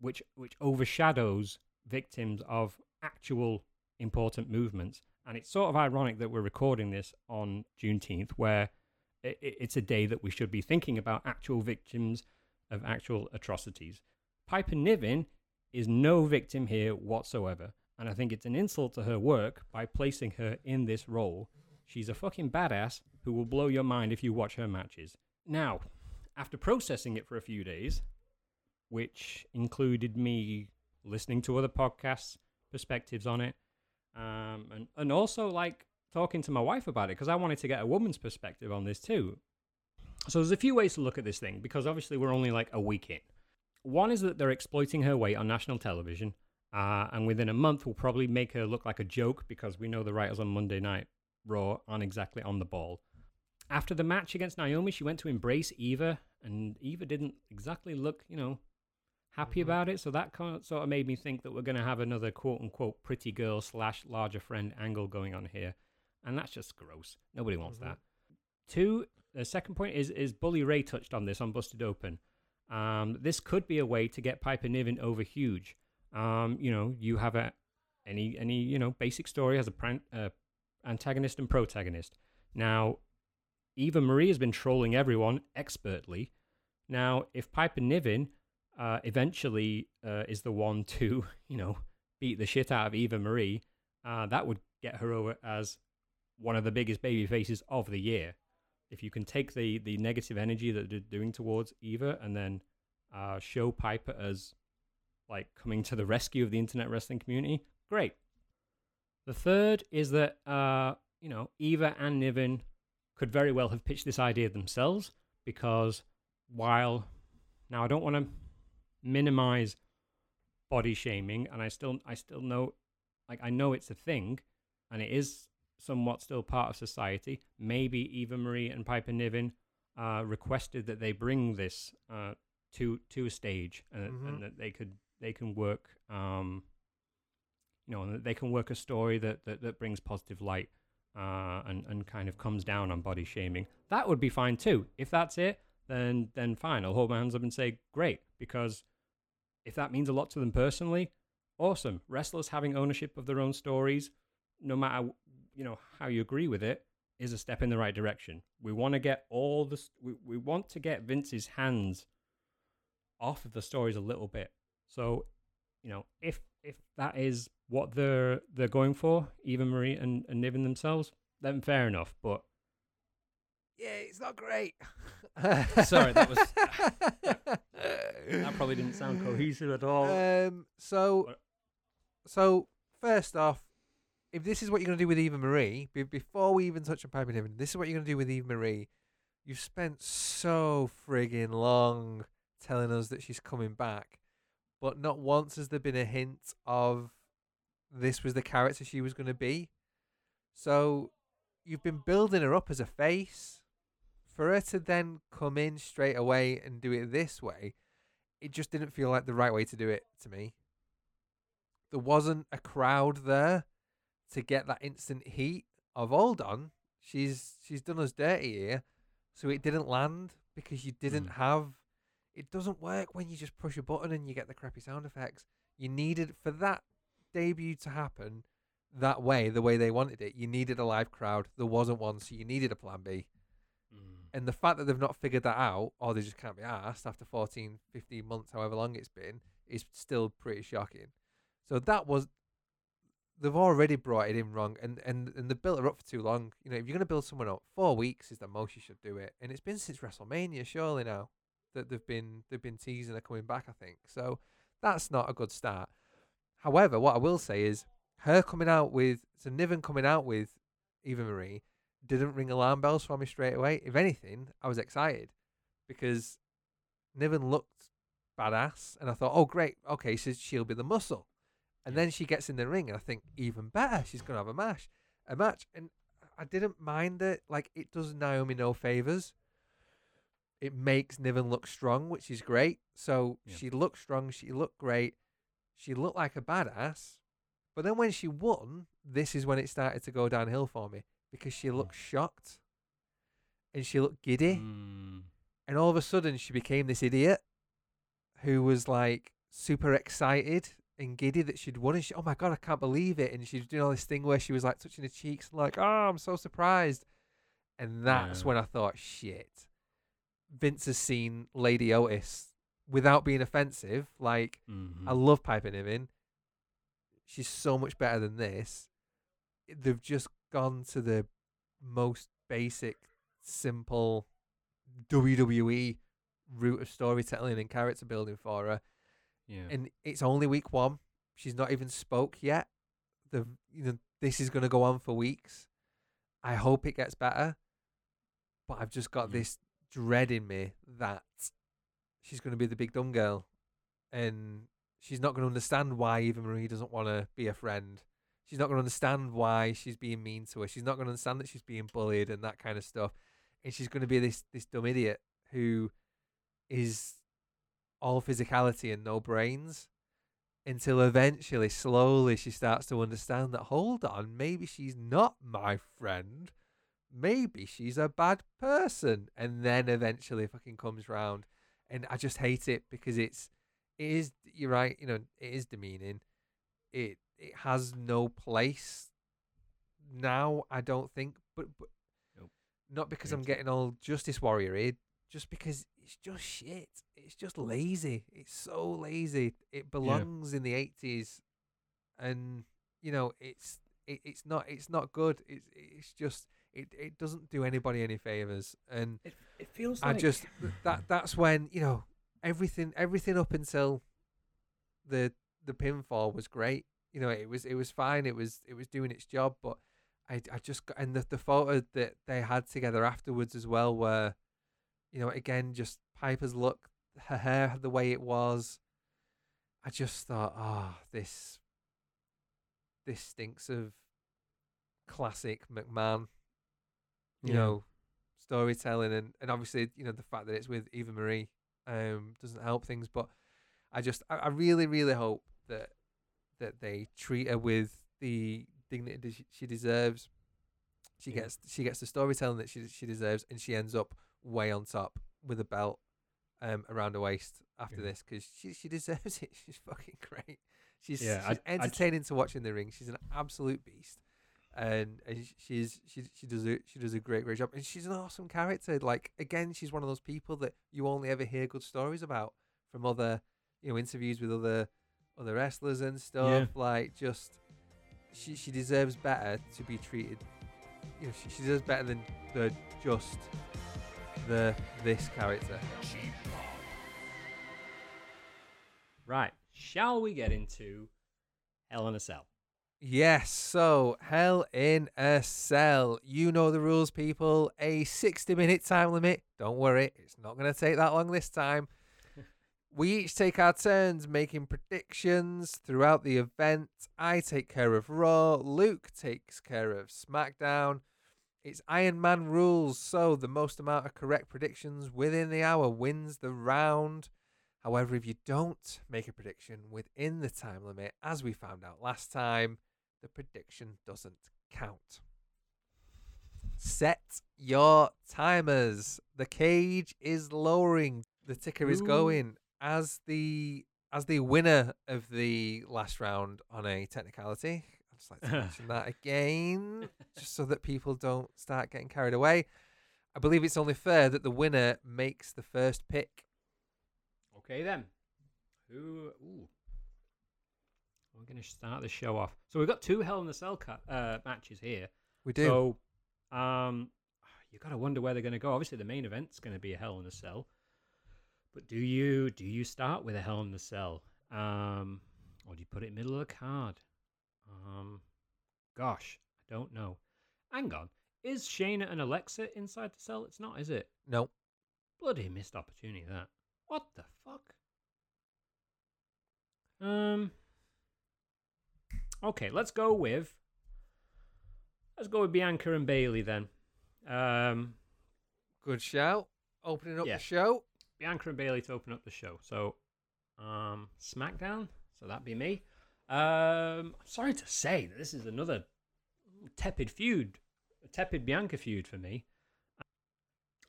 which which overshadows victims of actual important movements. And it's sort of ironic that we're recording this on Juneteenth, where it's a day that we should be thinking about actual victims of actual atrocities. Piper Niven is no victim here whatsoever, and I think it's an insult to her work by placing her in this role. She's a fucking badass who will blow your mind if you watch her matches. Now, after processing it for a few days, which included me listening to other podcasts, perspectives on it, um, and and also like talking to my wife about it because I wanted to get a woman's perspective on this too. So there's a few ways to look at this thing because obviously we're only like a week in. One is that they're exploiting her weight on national television, uh, and within a month we'll probably make her look like a joke because we know the writers on Monday Night Raw aren't exactly on the ball. After the match against Naomi, she went to embrace Eva, and Eva didn't exactly look, you know, happy Mhm. about it. So that kind of sort of made me think that we're going to have another quote unquote pretty girl slash larger friend angle going on here, and that's just gross. Nobody wants Mhm. that. Two, the second point is is Bully Ray touched on this on Busted Open. Um, this could be a way to get Piper Niven over huge. Um, you know, you have a any any you know basic story has a pran- uh, antagonist and protagonist. Now, Eva Marie has been trolling everyone expertly. Now, if Piper Niven uh, eventually uh, is the one to, you know, beat the shit out of Eva Marie, uh, that would get her over as one of the biggest baby faces of the year. If you can take the, the negative energy that they're doing towards Eva and then uh, show Piper as like coming to the rescue of the internet wrestling community, great. The third is that uh, you know Eva and Niven could very well have pitched this idea themselves because while now I don't want to minimize body shaming and I still I still know like I know it's a thing and it is somewhat still part of society. Maybe Eva Marie and Piper Niven uh, requested that they bring this uh, to to a stage and, Mhm. and that they could they can work um, you know they can work a story that that, that brings positive light uh, and and kind of comes down on body shaming. That would be fine too. If that's it, then then fine. I'll hold my hands up and say great because if that means a lot to them personally, awesome. Wrestlers having ownership of their own stories, no matter you know how you agree with it, is a step in the right direction. We want to get all the we, we want to get Vince's hands off of the stories a little bit. So, you know, if if that is what they're they're going for, Eva Marie and, and Niven themselves, then fair enough. But Yeah, it's not great. Sorry, that was- that probably didn't sound cohesive at all. Um. So, What? so first off, if this is what you're going to do with Eva Marie, be- before we even touch on Piper Niven, this is what you're going to do with Eva Marie. You've spent so friggin' long telling us that she's coming back, but not once has there been a hint of this was the character she was going to be. So, you've been building her up as a face. For her to then come in straight away and do it this way, it just didn't feel like the right way to do it to me. there wasn't a crowd there to get that instant heat of hold on, she's she's done us dirty here, so it didn't land because you didn't Mm. have. It doesn't work when you just push a button and you get the crappy sound effects. You needed for that debut to happen that way, the way they wanted it. You needed a live crowd. There wasn't one, so you needed a plan B. Mm. And the fact that they've not figured that out, or they just can't be asked after 14, 15 months, however long it's been, is still pretty shocking. So that was, they've already brought it in wrong, and and and they built her up for too long. You know, if you're gonna build someone up, four weeks is the most you should do it, and it's been since WrestleMania, surely now that they've been they've been teasing her coming back. I think so. That's not a good start. However, what I will say is her coming out with so Niven coming out with Eva Marie didn't ring alarm bells for me straight away. If anything, I was excited because Niven looked badass, and I thought, oh great, okay, so she'll be the muscle. And then she gets in the ring, and I think even better, she's gonna have a match, a match, and I didn't mind it. Like it does Naomi no favors. It makes Niven look strong, which is great. So Yeah. she looked strong. She looked great. She looked like a badass. But then when she won, this is when it started to go downhill for me because she looked shocked and she looked giddy. Mm. And all of a sudden, she became this idiot who was like super excited and giddy that she'd won. And she, oh my God, I can't believe it. And she was doing all this thing where she was like touching her cheeks, like, oh, I'm so surprised. And that's Yeah. when I thought, shit, Vince has seen Lady Otis without being offensive. Like, Mhm. I love Piper Niven. She's so much better than this. They've just gone to the most basic, simple WWE route of storytelling and character building for her. yeah. And it's only week one. She's not even spoke yet. The you know this is going to go on for weeks. I hope it gets better, but I've just got Mhm. this dread in me that she's going to be the big dumb girl, and she's not going to understand why Eva Marie doesn't want to be a friend. She's not going to understand why she's being mean to her. She's not going to understand that she's being bullied and that kind of stuff. And she's going to be this this dumb idiot who is all physicality and no brains until eventually, slowly, she starts to understand that, hold on, maybe she's not my friend. Maybe she's a bad person. And then eventually it fucking comes round. And I just hate it because it's, it is, you're right, you know, it is demeaning. It, it has no place now, I don't think. But, but Nope. not because I'm getting all justice warrior just because it's just shit. It's just lazy. It's so lazy. It belongs in the eighties, and you know it's it, it's not it's not good. It's it's just it, it doesn't do anybody any favors, and It, it feels I like just that that's when you know everything everything up until the the pinfall was great. You know it was it was fine. It was it was doing its job, but I I just got and the the photo that they had together afterwards as well, where you know again just Piper's look, her hair the way it was. I just thought, ah, this this stinks of classic McMahon you Yeah. know, storytelling and, and obviously, you know, the fact that it's with Eva Marie um doesn't help things. But I just I, I really, really hope that that they treat her with the dignity she, deserves. She Yeah. gets she gets the storytelling that she she deserves and she ends up way on top with a belt um around her waist after Yeah. this because she she deserves it. She's fucking great. She's, Yeah, she's I entertaining to watch in the ring. She's an absolute beast and, and she's she she does a she does a great great job. And she's an awesome character. Like again she's one of those people that you only ever hear good stories about from other you know interviews with other other wrestlers and stuff. Like just she she deserves better to be treated you know she, she deserves better than the just the this character. Right. Shall we get into Hell in a Cell? Yes, so Hell in a Cell. You know the rules, people. A 60 minute time limit. Don't worry, it's not going to take that long this time. we each take our turns making predictions throughout the event. I take care of Raw, Luke takes care of SmackDown. It's Iron Man rules, so the most amount of correct predictions within the hour wins the round. However, if you don't make a prediction within the time limit, as we found out last time, the prediction doesn't count. Set your timers. The cage is lowering. The ticker is going as the as the winner of the last round on a technicality. I'd just like to mention that again, just so that people don't start getting carried away. I believe it's only fair that the winner makes the first pick. Okay then. Who? Ooh. Going to start the show off. So we've got two Hell in the Cell ca- uh, matches here. We do. So, um, you got to wonder where they're going to go. Obviously, the main event's going to be a Hell in a Cell. But do you do you start with a Hell in the Cell, um, or do you put it middle of the card? Um, gosh, I don't know. Hang on, is Shayna and Alexa inside the cell? It's not, is it? no. Bloody missed opportunity that. What the fuck? Um. Okay, let's go with. Let's go with Bianca and Bayley then. Um, Good shout. Opening up Yeah. the show. Bianca and Bayley to open up the show. So, um, SmackDown. So that'd be me. Um, I'm sorry to say that this is another tepid feud, a tepid Bianca feud for me.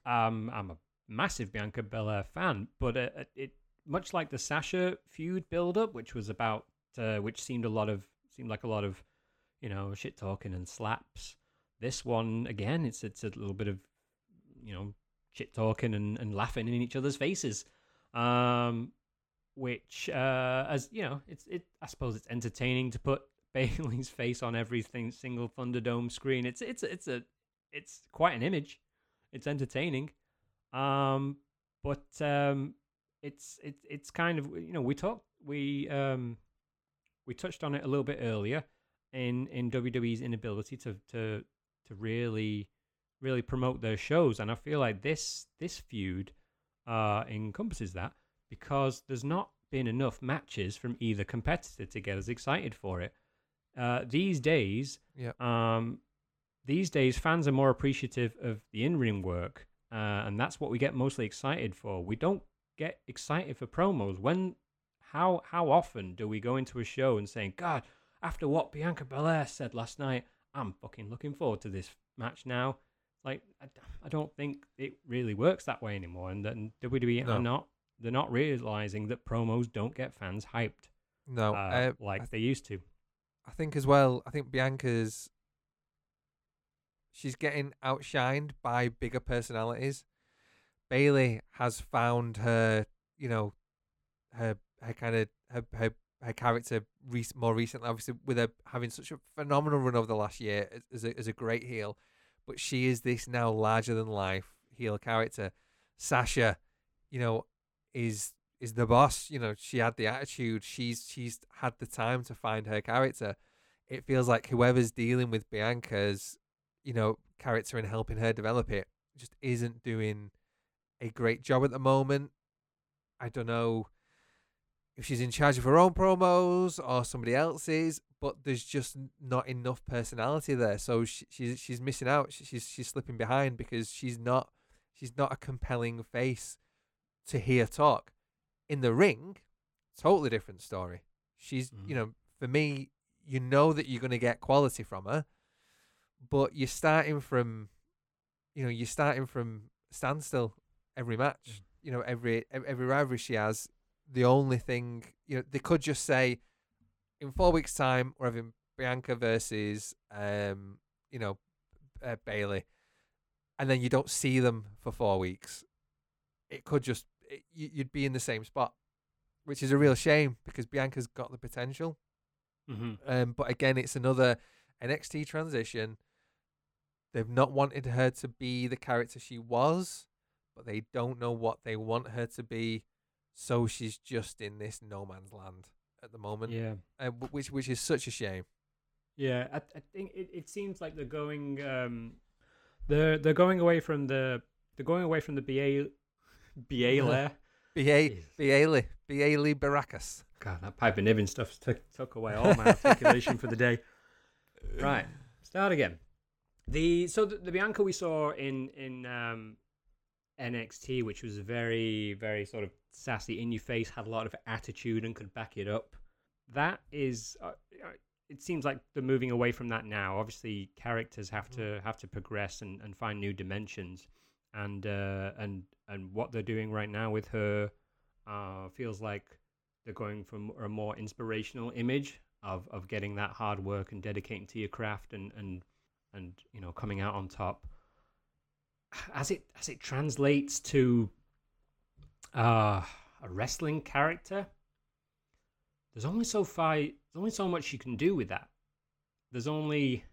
Um, I'm a massive Bianca Belair fan, but uh, uh, it much like the Sasha feud build up, which was about, uh, which seemed a lot of seemed like a lot of, you know, shit talking and slaps. This one again, it's it's a little bit of, you know, shit talking and, and laughing in each other's faces. Um, which, uh, as you know, it's it. I suppose it's entertaining to put Bayley's face on everything single Thunderdome screen. It's it's it's a it's quite an image. It's entertaining, um, but um, it's it's it's kind of you know we talked we um we touched on it a little bit earlier in in WWE's inability to to to really really promote their shows and I feel like this this feud uh encompasses that because there's not been enough matches from either competitor to get us excited for it. Uh these days Yeah. um these days fans are more appreciative of the in-ring work uh, and that's what we get mostly excited for. We don't get excited for promos when how how often do we go into a show and saying, God, after what Bianca Belair said last night, I'm fucking looking forward to this match now. Like, I, I don't think it really works that way anymore. And then WWE No. are not they're not realizing that promos don't get fans hyped No. uh, uh, like I, they used to. I think as well. I think Bianca's. She's getting outshined by bigger personalities. Bayley has found her, you know, her her kind of her her, her character rec- more recently. Obviously, with her having such a phenomenal run over the last year as a, as a great heel, but she is this now larger than life heel character. Sasha, you know, is is the boss. You know, she had the attitude. She's she's had the time to find her character. It feels like whoever's dealing with Bianca's, you know, character and helping her develop it just isn't doing a great job at the moment. I don't know if she's in charge of her own promos or somebody else's, but there's just not enough personality there. So she, she's she's missing out. She, she's she's slipping behind because she's not she's not a compelling face to hear talk. In the ring, totally different story. She's you Mhm. know for me, you know that you're going to get quality from her, but you're starting from, you know, you're starting from standstill every match. You know, every every rivalry she has. The only thing you know, they could just say, in four weeks' time, we're having Bianca versus, um, you know, uh, Bayley, and then you don't see them for four weeks. It could just it, you- you'd be in the same spot, which is a real shame because Bianca's got the potential. Mm-hmm. Um, but again, it's another NXT transition. They've not wanted her to be the character she was, but they don't know what they want her to be, so she's just in this no man's land at the moment, Yeah. uh, which which is such a shame. Yeah, I, I think it, it seems like they're going um they're they're going away from the they're going away from the BA BA layer. Ba. Bailey Bailey Baracus. God, that Piper Niven stuff took took away all my articulation for the day. Right, start again. The so the, the Bianca we saw in in um NXT, which was very, very sort of sassy, in your face, had a lot of attitude, and could back it up. That is, uh, uh, it seems like they're moving away from that now. Obviously, characters have to have to progress and, and find new dimensions, and uh, and and what they're doing right now with her uh, feels like they're going for a more inspirational image of of getting that hard work and dedicating to your craft and and and you know coming out on top as it as it translates to uh, a wrestling character? There's only so far there's only so much you can do with that. There's only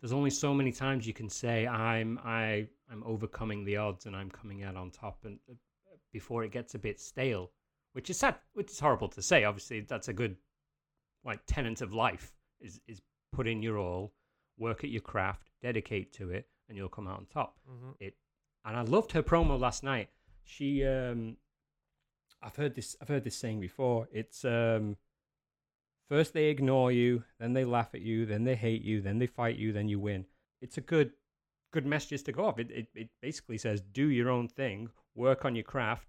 there's only so many times you can say i'm i i'm overcoming the odds and i'm coming out on top and uh, before it gets a bit stale which is sad which is horrible to say. Obviously that's a good like tenant of life is is put in your all work at your craft dedicate to it and you'll come out on top. Mm-hmm. it and i loved her promo last night she um i've heard this i've heard this saying before. It's um first they ignore you then they laugh at you then they hate you then they fight you then you win. It's a good good messages to go off. It, it, it basically says do your own thing work on your craft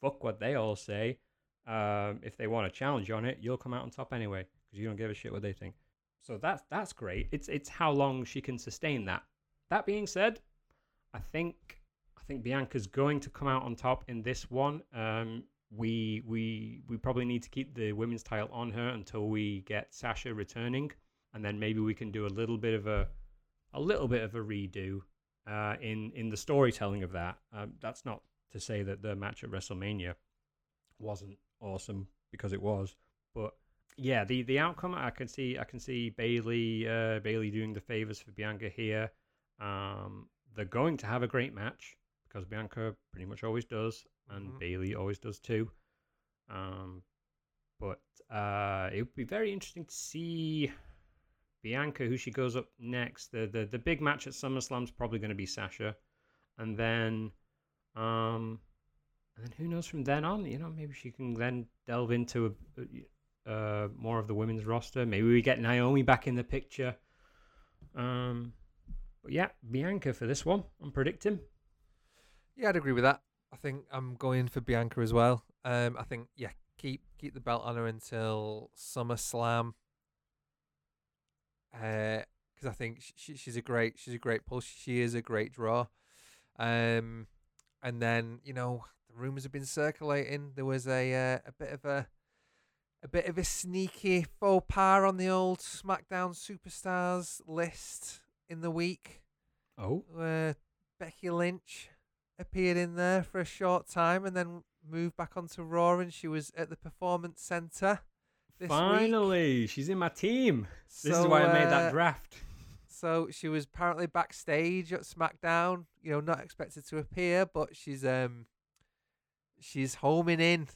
fuck what they all say. Um, if they want to challenge you on it you'll come out on top anyway because you don't give a shit what they think. So that's that's great. It's it's how long she can sustain that. That being said i think i think bianca's going to come out on top in this one um, we we we probably need to keep the women's title on her until we get sasha returning and then maybe we can do a little bit of a a little bit of a redo uh, in in the storytelling of that. Um, that's not to say that the match at WrestleMania wasn't awesome because it was, but yeah, the the outcome I can see I can see Bayley uh, Bayley doing the favors for Bianca here. Um, they're going to have a great match because Bianca pretty much always does, and Mhm. Bayley always does too. Um, but uh, it would be very interesting to see Bianca, who she goes up next. The the, the big match at SummerSlam is probably going to be Sasha, and then um, and then who knows from then on? You know, maybe she can then delve into a, uh, more of the women's roster. Maybe we get Naomi back in the picture. Um, but yeah, Bianca for this one. I'm predicting. Yeah, I'd agree with that. I think I'm going for Bianca as well. Um, I think yeah, keep keep the belt on her until SummerSlam. Because I think she, she's a great she's a great pull. She is a great draw. Um, and then you know the rumors have been circulating. There was a uh, a bit of a a bit of a sneaky faux pas on the old SmackDown superstars list in the week Oh, where Becky Lynch appeared in there for a short time and then moved back onto Raw, and she was at the Performance Center. This week. finally, she's in my team. This is So, why I made uh, that draft. So she was apparently backstage at SmackDown. You know, not expected to appear, but she's um, she's homing in.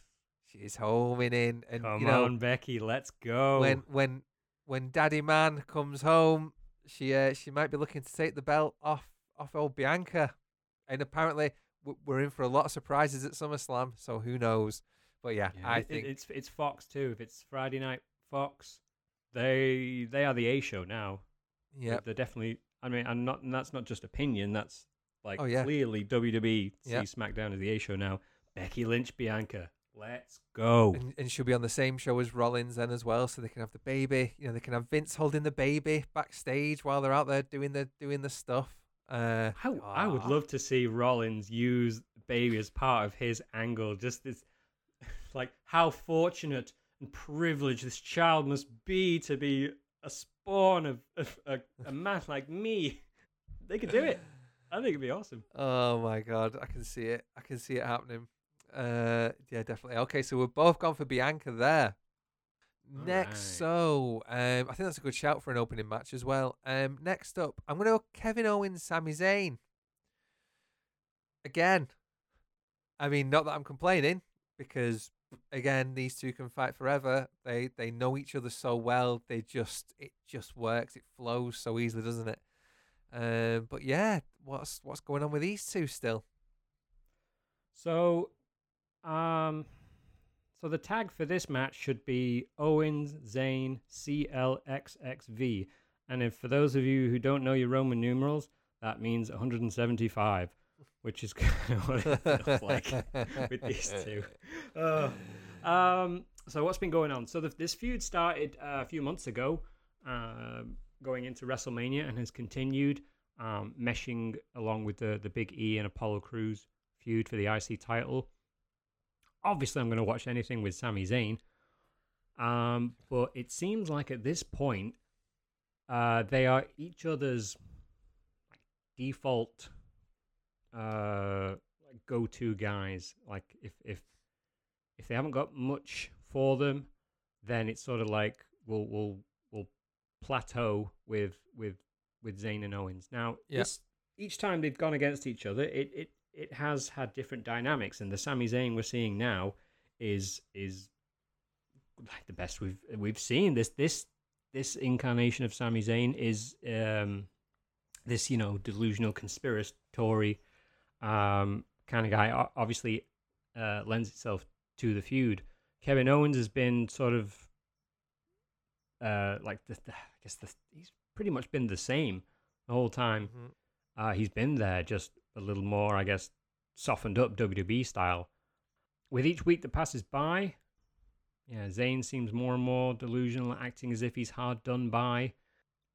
She's homing in, and Come you know, on, Becky, let's go. when when when Daddy Man comes home, she uh, she might be looking to take the belt off off old Bianca, and apparently we're in for a lot of surprises at SummerSlam. So who knows? But yeah, Yeah, I it- think it's it's Fox too. If it's Friday night Fox, they they are the A show now. yeah, they're definitely. I mean, and not and that's not just opinion. That's like Oh, yeah. clearly WWE Yeah. sees SmackDown as the A show now. Becky Lynch, Bianca, let's go. and, and she'll be on the same show as Rollins then as well, so they can have the baby. You know, they can have Vince holding the baby backstage while they're out there doing the doing the stuff. Uh, I, I would ah. love to see Rollins use Baby as part of his angle. Just this, like, how fortunate and privileged this child must be to be a spawn of, of a, a man like me. They could do it. I think it'd be awesome. Oh my god, I can see it. I can see it happening. Uh, yeah, definitely. Okay, so we're both gone for Bianca there. Next, Alright. so um, I think that's a good shout for an opening match as well. Um, next up, I'm gonna go Kevin Owens, Sami Zayn. Again, I mean, not that I'm complaining because again, these two can fight forever. They they know each other so well. They just it just works. It flows so easily, doesn't it? Um, but yeah, what's what's going on with these two still? So, um, so the tag for this match should be Owens Zayn CLXXV, and if for those of you who don't know your Roman numerals, that means 175. which is kind of what it feels like with these two. Uh, um, so what's been going on? So the, this feud started uh, a few months ago, uh, going into WrestleMania, and has continued, um, meshing along with the the Big E and Apollo Crews feud for the IC title. Obviously, I'm going to watch anything with Sami Zayn, um, but it seems like at this point, uh, they are each other's default uh, go-to guys. Like if if if they haven't got much for them, then it's sort of like we'll we'll we'll plateau with with with Zayn and Owens. Now, Yeah. this, each time they've gone against each other, it, it it has had different dynamics, and the Sami Zayn we're seeing now is is like the best we've we've seen. This this this incarnation of Sami Zayn is um this you know delusional conspiratory um kind of guy. Obviously, uh, lends itself to the feud. Kevin Owens has been sort of uh like the, the I guess the, he's pretty much been the same the whole time. Mhm. Uh, he's been there, just a little more, I guess, softened up WWE style. With each week that passes by, yeah, Zayn seems more and more delusional, acting as if he's hard done by,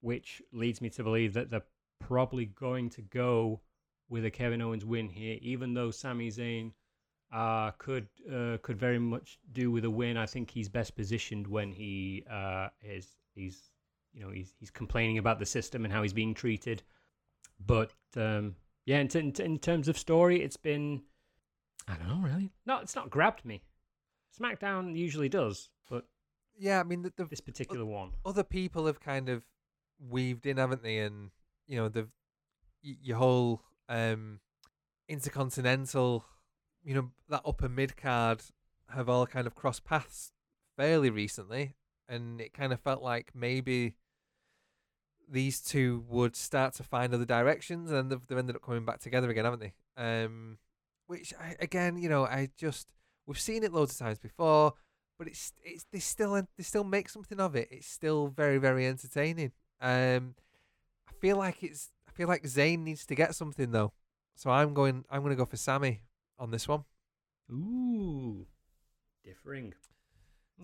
which leads me to believe that they're probably going to go with a Kevin Owens win here, even though Sami Zayn uh, could uh, could very much do with a win. I think he's best positioned when he uh, is he's you know he's he's complaining about the system and how he's being treated. But um, yeah, in, t- in, t- in terms of story, it's been I don't know really. No, it's not grabbed me. SmackDown usually does, but Yeah, I mean, the, the this particular one. other people have kind of weaved in, haven't they? And you know, the y- your whole um, intercontinental, you know, that upper mid card have all kind of crossed paths fairly recently, and it kind of felt like maybe these two would start to find other directions, and they've, they've ended up coming back together again, haven't they? Um, which I, again, you know, I just we've seen it loads of times before but it's it's they still they still make something of it. It's still very very entertaining. Um, I feel like it's I feel like Zayn needs to get something though, so I'm going I'm going to go for Sami on this one. Ooh, differing.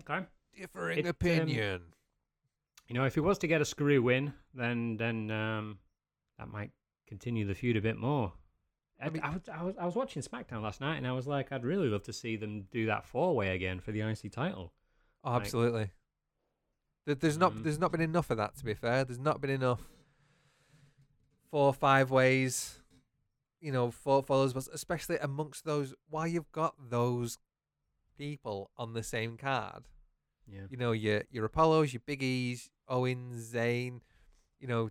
Okay. Differing It, um, opinion. You know, if he was to get a screw win, then then um, that might continue the feud a bit more. I, mean- I, was, I was I was watching SmackDown last night, and I was like, I'd really love to see them do that four way again for the IC title. oh, absolutely. There, there's not Mm. there's not been enough of that to be fair. There's not been enough four or five ways, you know, four followers, but especially amongst those Why you've got those people on the same card. Yeah. you know your your Apollos, your Big E's, Owens, Zayn, you know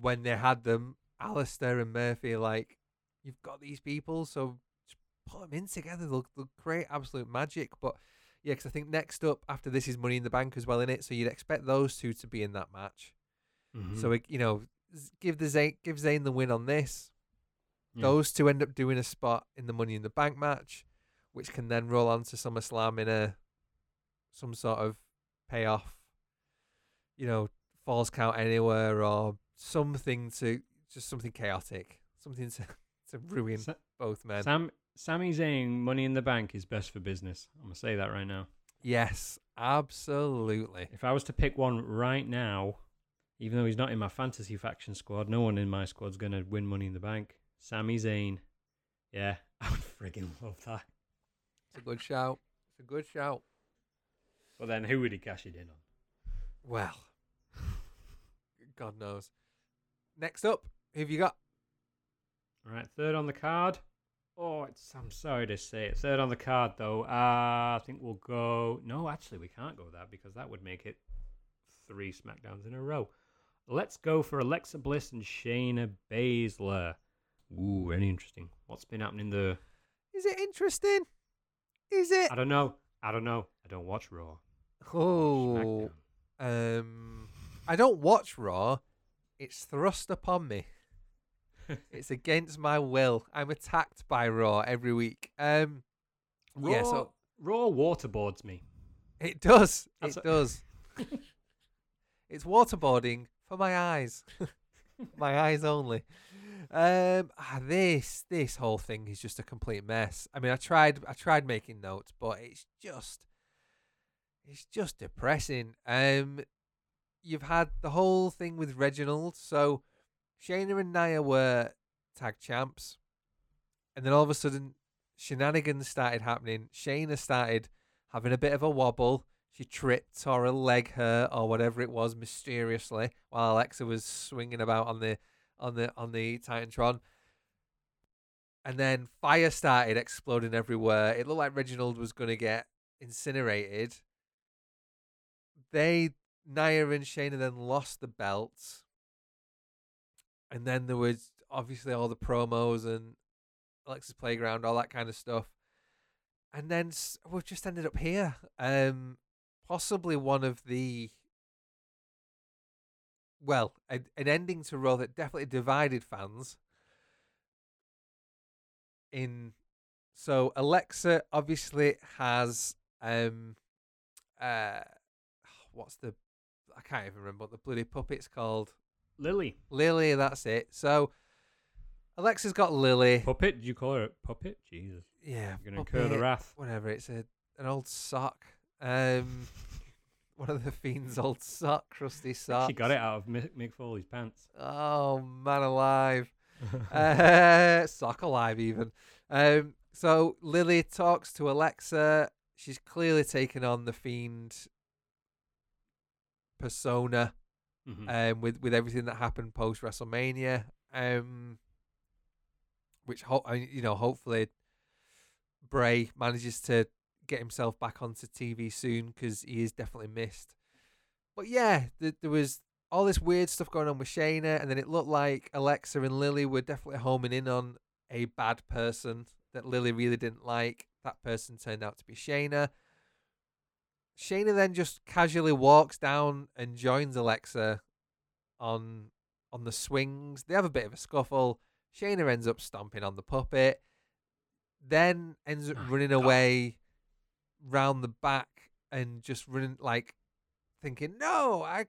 when they had them, Aleister and Murphy, like you've got these people, so just put them in together. They'll, they'll create absolute magic. But yeah, because I think next up after this is Money in the Bank as well in it, so you'd expect those two to be in that match. Mhm. So it, you know, give the Zayn, give Zayn the win on this. Yeah. Those two end up doing a spot in the Money in the Bank match, which can then roll on to SummerSlam in a some sort of payoff. You know, falls count anywhere or something to just something chaotic, something to to ruin Sa- both men. Sam Sami Zayn, Money in the Bank is best for business. I'm gonna say that right now. yes, absolutely. If I was to pick one right now, even though he's not in my fantasy faction squad, no one in my squad's gonna win Money in the Bank. Sami Zayn, yeah, I would friggin' love that. It's a good shout. It's a good shout. But then, who would he cash it in on? Well, God knows. Next up, who have you got? All right, third on the card. Oh, it's I'm sorry to say it. Third on the card though. Uh, I think we'll go. No, actually, we can't go that because that would make it three Smackdowns in a row. Let's go for Alexa Bliss and Shayna Baszler. Ooh, very interesting. What's been happening there? Is it interesting? Is it? I don't know. I don't know. I don't watch Raw. Oh, um, I don't watch Raw. It's thrust upon me. It's against my will. I'm attacked by Raw every week. Um, Raw, yeah, so Raw waterboards me. it does. That's it a- does. it's waterboarding for my eyes. my eyes only. Um, ah, this this whole thing is just a complete mess. I mean, I tried I tried making notes, but it's just it's just depressing. Um, you've had the whole thing with Reginald. So Shayna and Nia were tag champs, and then all of a sudden shenanigans started happening. Shayna started having a bit of a wobble. She tripped or a leg hurt or whatever it was mysteriously while Alexa was swinging about on the on the on the Titantron. And then fire started exploding everywhere. It looked like Reginald was going to get incinerated. They Nia and Shayna then lost the belts. And then there was obviously all the promos and Alexa's Playground, all that kind of stuff. And then we've just ended up here. Um, possibly one of the well, a, an ending to Raw that definitely divided fans. In so Alexa obviously has um uh what's the I can't even remember what the bloody puppet's called. Lily. Lily, that's it. So Alexa's got Lily. Puppet? Did you call her a puppet? Jesus. Yeah. You're gonna incur the wrath. Whatever. It's a an old sock. Um one of the fiend's old sock, crusty socks. She got it out of Mick, Mick Foley's pants. Oh man alive. uh, sock alive even. Um so Lily talks to Alexa. She's clearly taken on the fiend persona mm-hmm. um, with with everything that happened post WrestleMania. Um, which ho- you know, hopefully Bray manages to get himself back onto TV soon because he is definitely missed. But yeah, th- there was all this weird stuff going on with Shayna, and then it looked like Alexa and Lily were definitely homing in on a bad person that Lily really didn't like. That person turned out to be Shayna. Shayna then just casually walks down and joins Alexa on on the swings. They have a bit of a scuffle. Shayna ends up stomping on the puppet, then ends up oh, running away round the back and just running like thinking, "No, I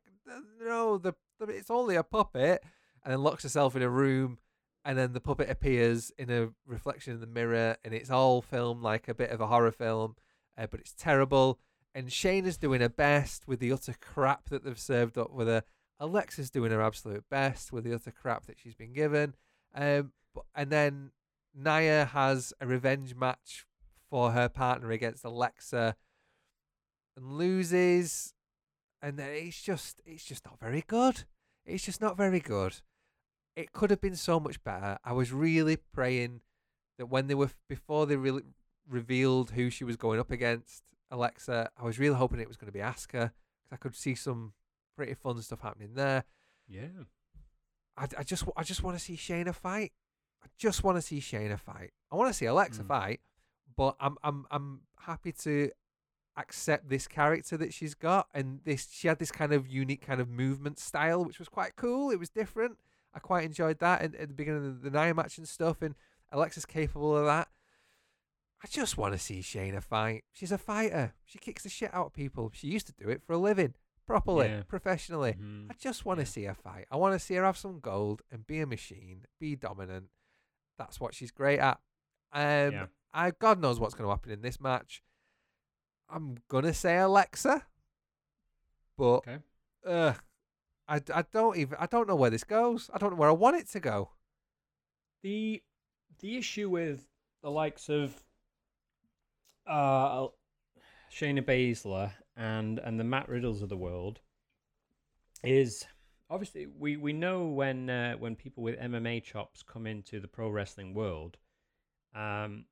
no, the, the it's only a puppet," and then locks herself in a room. And then the puppet appears in a reflection in the mirror, and it's all filmed like a bit of a horror film, uh, but it's terrible and Shayna's doing her best with the utter crap that they've served up with her. Alexa's doing her absolute best with the utter crap that she's been given. Um, but, and then Nia has a revenge match for her partner against Alexa and loses. And it's just, it's just not very good. It's just not very good. It could have been so much better. I was really praying that when they were before they really revealed who she was going up against, Alexa. I was really hoping it was going to be Asuka because I could see some pretty fun stuff happening there. Yeah. I, I just I just want to see Shayna fight. I just want to see Shayna fight. I want to see Alexa mm. fight, but I'm I'm I'm happy to accept this character that she's got and this she had this kind of unique kind of movement style which was quite cool. It was different. I quite enjoyed that and at the beginning of the Nia match and stuff and Alexa's capable of that. I just want to see Shayna fight. She's a fighter. She kicks the shit out of people. She used to do it for a living, properly, yeah. professionally. Mm-hmm. I just want to yeah. see her fight. I want to see her have some gold and be a machine, be dominant. That's what she's great at. Um, yeah. I God knows what's going to happen in this match. I'm gonna say Alexa, but okay. uh, I, I don't even I don't know where this goes. I don't know where I want it to go. The the issue with the likes of uh, Shayna Baszler and and the Matt Riddles of the world is obviously we we know when uh, when people with MMA chops come into the pro wrestling world, um,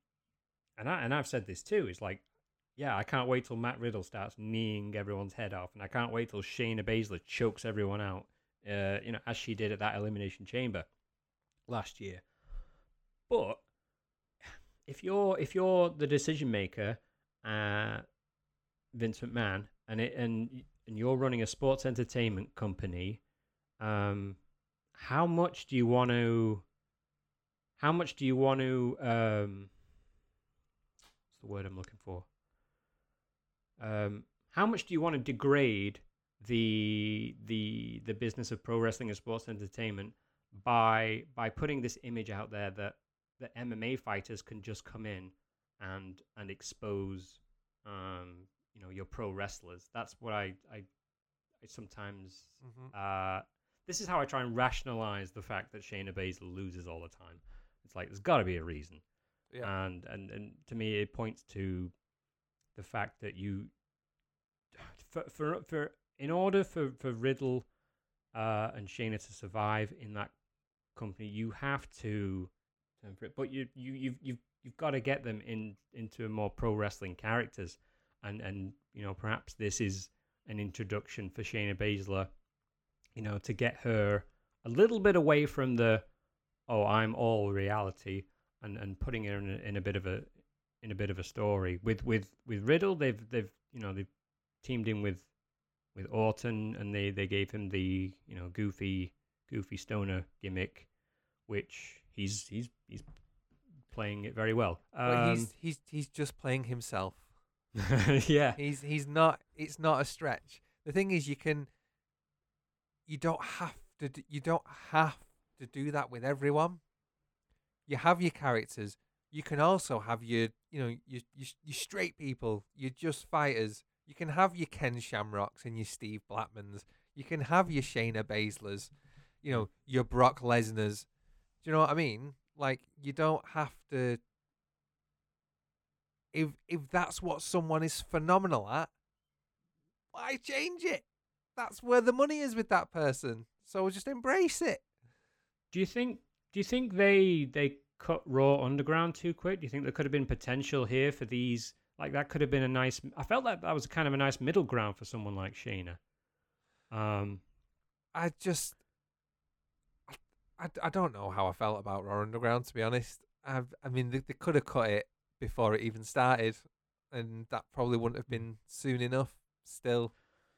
and I and I've said this too. It's like, yeah, I can't wait till Matt Riddle starts kneeing everyone's head off, and I can't wait till Shayna Baszler chokes everyone out. Uh, you know, as she did at that Elimination Chamber last year. But if you're if you're the decision maker, uh, Vince McMahon, and it and and you're running a sports entertainment company, um, how much do you want to? How much do you want to? Um, what's the word I'm looking for? Um, how much do you want to degrade the the the business of pro wrestling and sports entertainment by by putting this image out there that that MMA fighters can just come in and and expose um you know your pro wrestlers. That's what I I, I sometimes Mhm. uh this is how I try and rationalize the fact that Shayna Baszler loses all the time. It's like there's got to be a reason Yeah. and and and to me it points to the fact that you for for, for in order for for Riddle uh, and Shayna to survive in that company, you have to turn for it. But you you you've you've you've got to get them in into more pro wrestling characters, and and you know perhaps this is an introduction for Shayna Baszler, you know, to get her a little bit away from the oh I'm all reality and and putting her in a, in a bit of a in a bit of a story with with with Riddle they've they've you know they've teamed in with with Orton and they they gave him the you know goofy goofy stoner gimmick which he's he's he's playing it very well but um, he's he's he's just playing himself. yeah He's he's not. It's not a stretch. The thing is, you can. You don't have to. d- You don't have to do that with everyone. You have your characters. You can also have your, you know, your your, your straight people. You're just fighters. You can have your Ken Shamrocks and your Steve Blackmans. You can have your Shayna Baszlers. You know, your Brock Lesnar's. Do you know what I mean? Like, you don't have to if if that's what someone is phenomenal at, why change it? That's where the money is with that person. So just embrace it. do you think do you think they they cut Raw Underground too quick do you think there could have been potential here for these like that could have been a nice I felt like that was kind of a nice middle ground for someone like Shayna um I just, I, I, I don't know how I felt about Raw Underground to be honest. I've, I mean, they, they could have cut it before it even started, and that probably wouldn't have been soon enough. Still,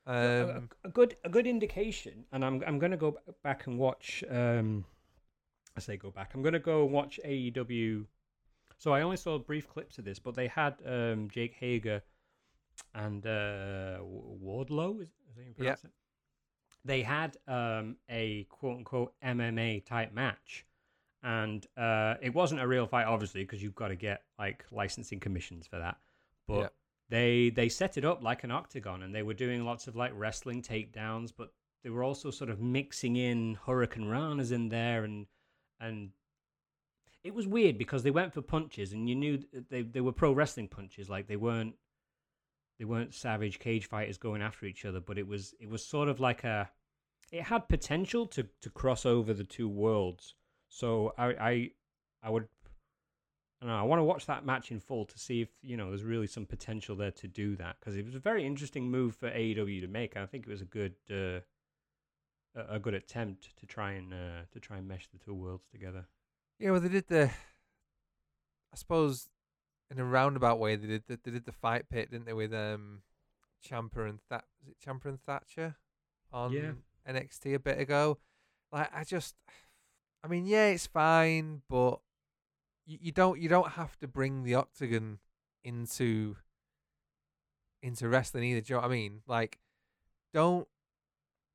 a- a- um, a, good a good indication, and I'm I'm gonna go back and watch. Um, I say go back. I'm gonna go and watch AEW. So I only saw brief clips of this, but they had um, Jake Hager and uh, Wardlow. Is, is that how you pronounce it? They had um, a quote unquote MMA type match, and uh, it wasn't a real fight, obviously, because you've got to get like licensing commissions for that. But Yeah. they they set it up like an octagon, and they were doing lots of like wrestling takedowns, but they were also sort of mixing in Hurricanranas in there, and and it was weird because they went for punches, and you knew they they were pro wrestling punches, like they weren't they weren't savage cage fighters going after each other, but it was it was sort of like a it had potential to to cross over the two worlds. So I I I would I know, I want to watch that match in full to see if you know there's really some potential there to do that because it was a very interesting move for AEW to make. I think it was a good uh, a good attempt to try and uh, to try and mesh the two worlds together. yeah, well, they did the. I suppose, in a roundabout way, they did the, they did the fight pit, didn't they, with um, Ciampa and That was it Ciampa and Thatcher on Yeah. NXT a bit ago. Like, I just, I mean, yeah, it's fine, but you, you don't you don't have to bring the octagon into into wrestling either. Do you know what I mean? Like, don't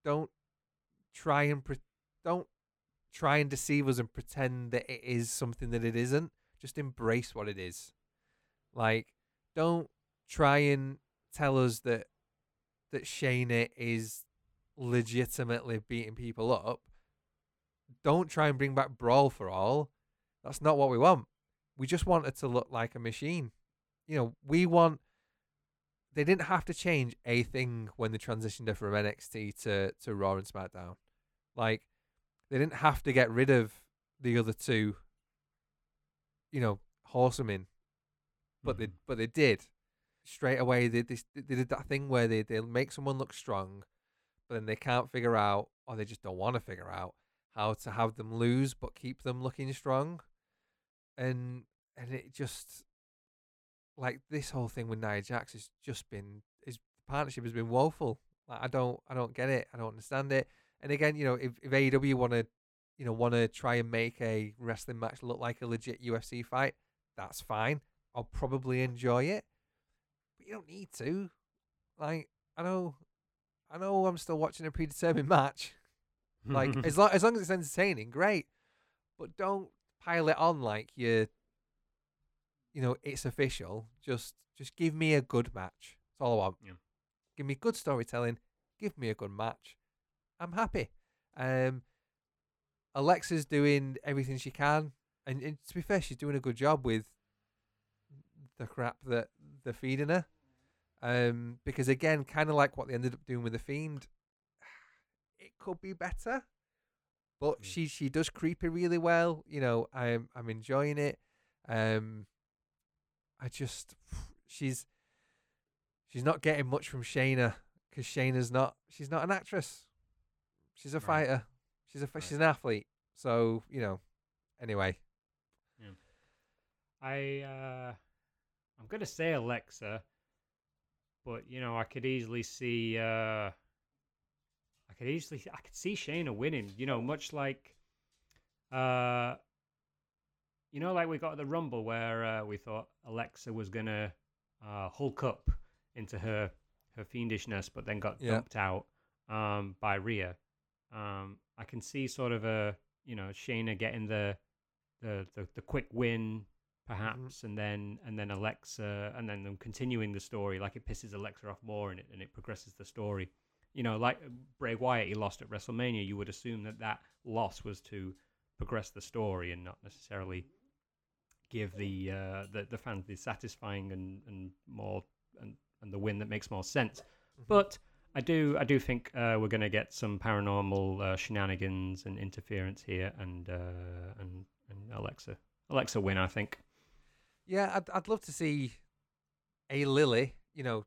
don't try and pre- don't try and deceive us and pretend that it is something that it isn't. Just embrace what it is. Like, don't try and tell us that that Shayna is legitimately beating people up. Don't try and bring back Brawl for all. That's not what we want. We just want it to look like a machine. You know, we want. They didn't have to change a thing when they transitioned her from NXT to to Raw and SmackDown. Like, they didn't have to get rid of the other two. You know, horsewomen, but they Mhm. but they did straight away. They, they they did that thing where they they make someone look strong, but then they can't figure out, or they just don't want to figure out how to have them lose but keep them looking strong, and and it just like this whole thing with Nia Jax has just been his partnership has been woeful. Like I don't I don't get it. I don't understand it. And again, you know, if, if AEW want to, you know, want to try and make a wrestling match look like a legit UFC fight, that's fine. I'll probably enjoy it, but you don't need to. Like I know, I know, I'm still watching a predetermined match, Like as long as long as it's entertaining, great. But don't pile it on like you you know, it's official. Just just give me a good match. That's all I want. Yeah. Give me good storytelling. Give me a good match. I'm happy. Um Alexa's doing everything she can. And, and to be fair, she's doing a good job with the crap that they're feeding her. Um, because again, kind of like what they ended up doing with the fiend, it could be better. But Mm. she she does creepy really well. You know, I'm I'm enjoying it. Um, I just she's she's not getting much from Shayna because Shayna's not she's not an actress. She's a Right. fighter. She's a Right. she's an athlete. So you know. Anyway, I uh, I'm gonna say Alexa, but you know I could easily see uh, I could easily I could see Shayna winning. You know, much like uh, you know, like we got the Rumble where uh, we thought Alexa was gonna uh, hulk up into her her fiendishness, but then got Yeah. dumped out um, by Rhea. Um, I can see sort of a you know Shayna getting the the the, the quick win perhaps and then and then Alexa and then them continuing the story like it pisses Alexa off more and it and it progresses the story. You know like Bray Wyatt he lost at WrestleMania. You would assume that that loss was to progress the story and not necessarily give the uh, the, the fans the satisfying and, and more and, and the win that makes more sense. But I do I do think uh, we're going to get some paranormal uh, shenanigans and interference here and uh, and and Alexa Alexa win I think yeah, I'd I'd love to see a Lily. You know,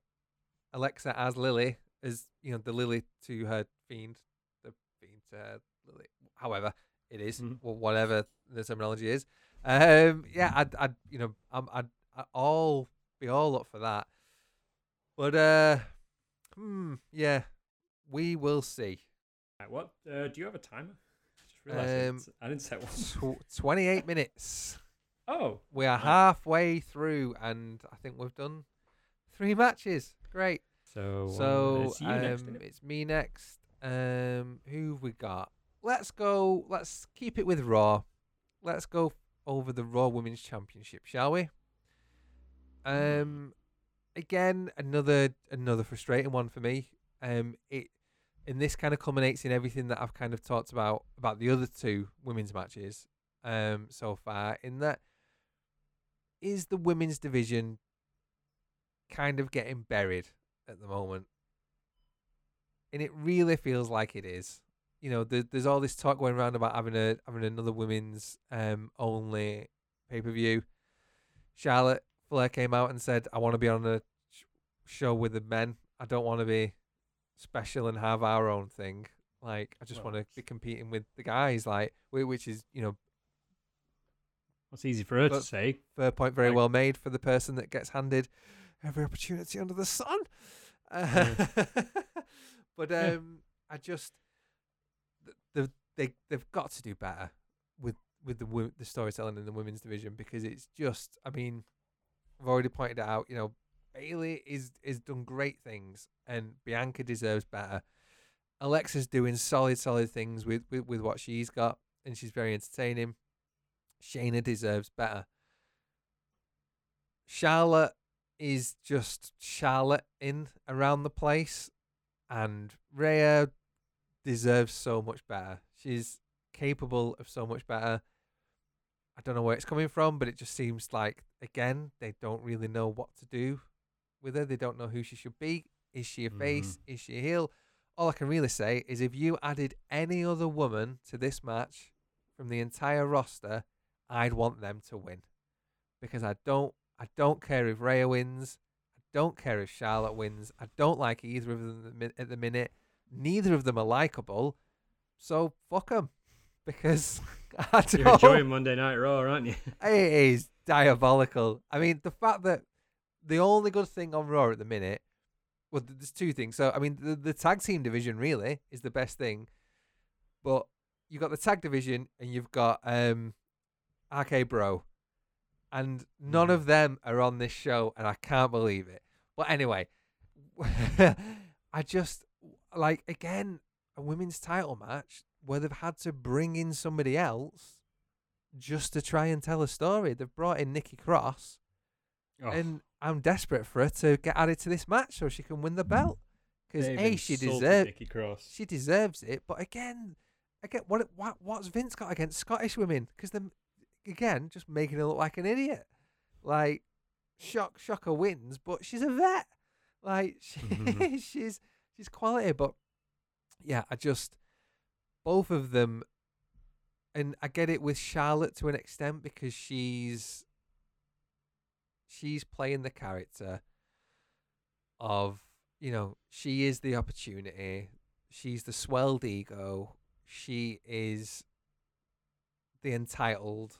Alexa as Lily as you know the Lily to her fiend, the fiend to her Lily. However, it is, Mhm. or whatever the terminology is. Um, yeah, I'd I'd you know I'm I'd, I'd all be all up for that. But uh, hmm, yeah, we will see. Right, what uh, do you have a timer? I just realized I Um, I didn't set one. Tw- Twenty-eight minutes. Oh, We are halfway through, and I think we've done three matches. Great. so um, So next, um, innit? it's me next. Um, who have we got? Let's go. Let's keep it with Raw. Let's go over the Raw Women's Championship, shall we? Um, again, another another frustrating one for me. Um, it and this kind of culminates in everything that I've kind of talked about about the other two women's matches. Um, so far, in that is the women's division kind of getting buried at the moment. And it really feels like it is. You know, there, there's all this talk going around about having a having another women's um only pay per view. Charlotte Flair came out and said, "I want to be on a sh- show with the men. I don't want to be special and have our own thing. Like, I just Well, want to be competing with the guys. Like, which is you know What's easy for her but- to say? fair point, very Like- well made for the person that gets handed every opportunity under the sun. Uh, but Yeah. um, I just the they they've got to do better with with the wo- the storytelling in the women's division because it's just I mean I've already pointed it out. You know, Bayley is is done great things, and Bianca deserves better. Alexa's doing solid, solid things with, with, with what she's got, and she's very entertaining. Shayna deserves better. Charlotte is just Charlotte in around the place, and Rhea deserves so much better. She's capable of so much better. I don't know where it's coming from, but it just seems like again they don't really know what to do with her. They don't know who she should be. Is she a face? Mm-hmm. Is she a heel? All I can really say is if you added any other woman to this match from the entire roster, I'd want them to win because I don't. I don't care if Rhea wins. I don't care if Charlotte wins. I don't like either of them at the min- at the minute. Neither of them are likable, so fuck them because I don't. You're enjoying Monday Night Raw, aren't you? It is diabolical. I mean, the fact that the only good thing on Raw at the minute, well, there's two things. So, I mean, the, the tag team division really is the best thing, but you've got the tag division and you've got um, RK Bro, and none Mhm. of them are on this show, and I can't believe it. But anyway, I just like again a women's title match. where they've had to bring in somebody else just to try and tell a story. They've brought in Nikki Cross, Oh, and I'm desperate for her to get added to this match so she can win the belt. Because a she deserves Nikki Cross. she deserves it, but again, again, what what what's Vince got against Scottish women? Because them again just making her look like an idiot. Like shock shocker wins, but she's a vet. Like she, Mhm. she's she's quality, but yeah, I just both of them, and I get it with Charlotte to an extent because she's she's playing the character of you know she is the opportunity she's the swelled ego she is the entitled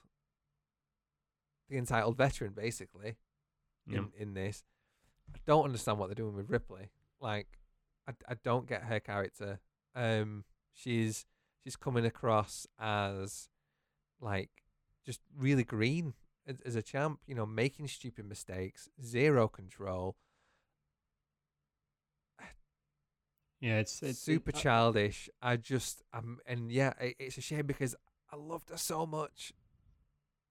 the entitled veteran basically Yeah. in, in this. I don't understand what they're doing with ripley. Like i, I don't get her character. Um she's she's coming across as like just really green as, as a champ you know making stupid mistakes zero control. Yeah, it's, it's super it, childish. I just um and yeah, it, it's a shame because I loved her so much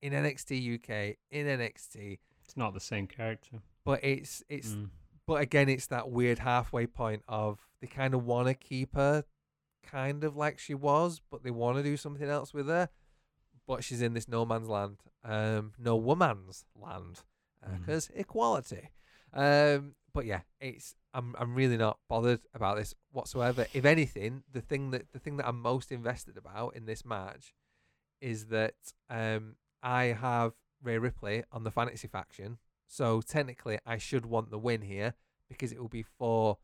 in NXT UK, in NXT, It's not the same character. but it's it's Mm. but again it's that weird halfway point of they kind of want to keep her kind of like she was, but they want to do something else with her. But she's in this no man's land, um, no woman's land, because equality. Um, but yeah, it's I'm I'm really not bothered about this whatsoever. If anything, the thing that the thing that I'm most invested about in this match is that um I have Rhea Ripley on the fantasy faction, so technically I should want the win here because it will be four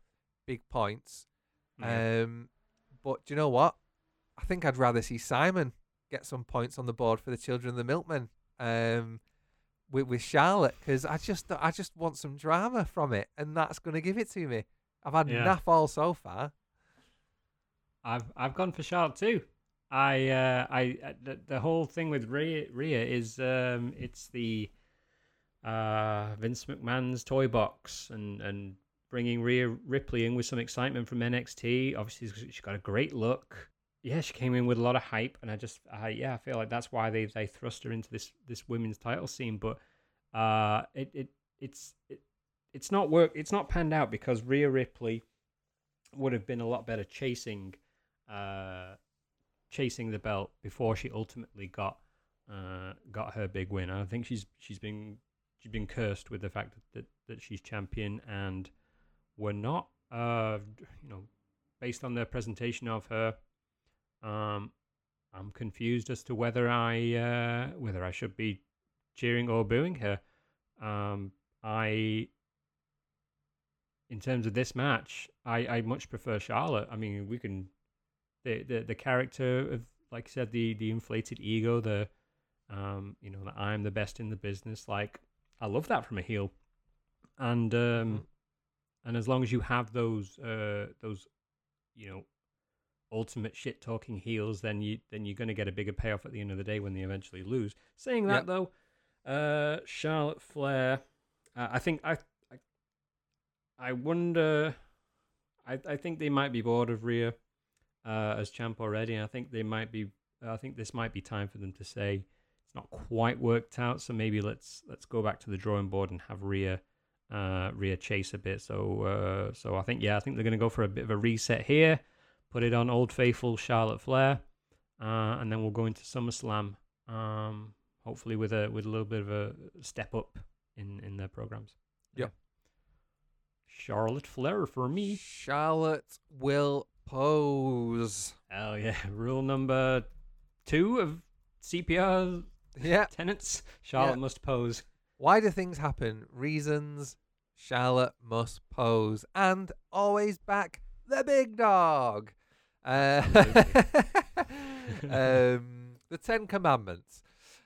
big points. Yeah. Um, but do you know what? I think I'd rather see Simon get some points on the board for the Children of the Milkmen. Um, with with Charlotte because I just I just want some drama from it, and that's going to give it to me. I've had Yeah. enough all so far. I've I've gone for Charlotte too. I uh, I uh, the, the whole thing with Rhea, Rhea is um it's the uh Vince McMahon's toy box and and bringing Rhea Ripley in with some excitement from NXT. Obviously, she's got a great look. Yeah, she came in with a lot of hype, and I just I yeah I feel like that's why they they thrust her into this this women's title scene. But uh, it it it's it, it's not work. It's not panned out because Rhea Ripley would have been a lot better chasing uh, chasing the belt before she ultimately got uh, got her big win. I think she's she's been she's been cursed with the fact that that, that she's champion, and we're not uh, you know based on their presentation of her. Um, I'm confused as to whether I uh, whether I should be cheering or booing her. Um, I in terms of this match, I, I much prefer Charlotte. I mean, we can the the, the character of like I said, the the inflated ego, the um, you know, that I'm the best in the business. Like I love that from a heel, and um, Mm. and as long as you have those uh those, you know, ultimate shit talking heels, then you then you're gonna get a bigger payoff at the end of the day when they eventually lose. Saying that Yep. though, uh, Charlotte Flair, uh, I think I, I I wonder. I I think they might be bored of Rhea uh, as champ already. I think they might be. I think this might be time for them to say it's not quite worked out. So maybe let's let's go back to the drawing board and have Rhea uh, Rhea chase a bit. So uh, so I think yeah, I think they're going to go for a bit of a reset here. Put it on Old Faithful Charlotte Flair, uh, and then we'll go into SummerSlam. Um, hopefully with a with a little bit of a step up in in their programs. Yeah. Charlotte Flair for me. Charlotte will pose. Hell yeah! Rule number two of CPR Yeah. tenants: Charlotte Yeah. must pose. Why do things happen? Reasons. Charlotte must pose and always back the big dog. Uh, um, the Ten Commandments.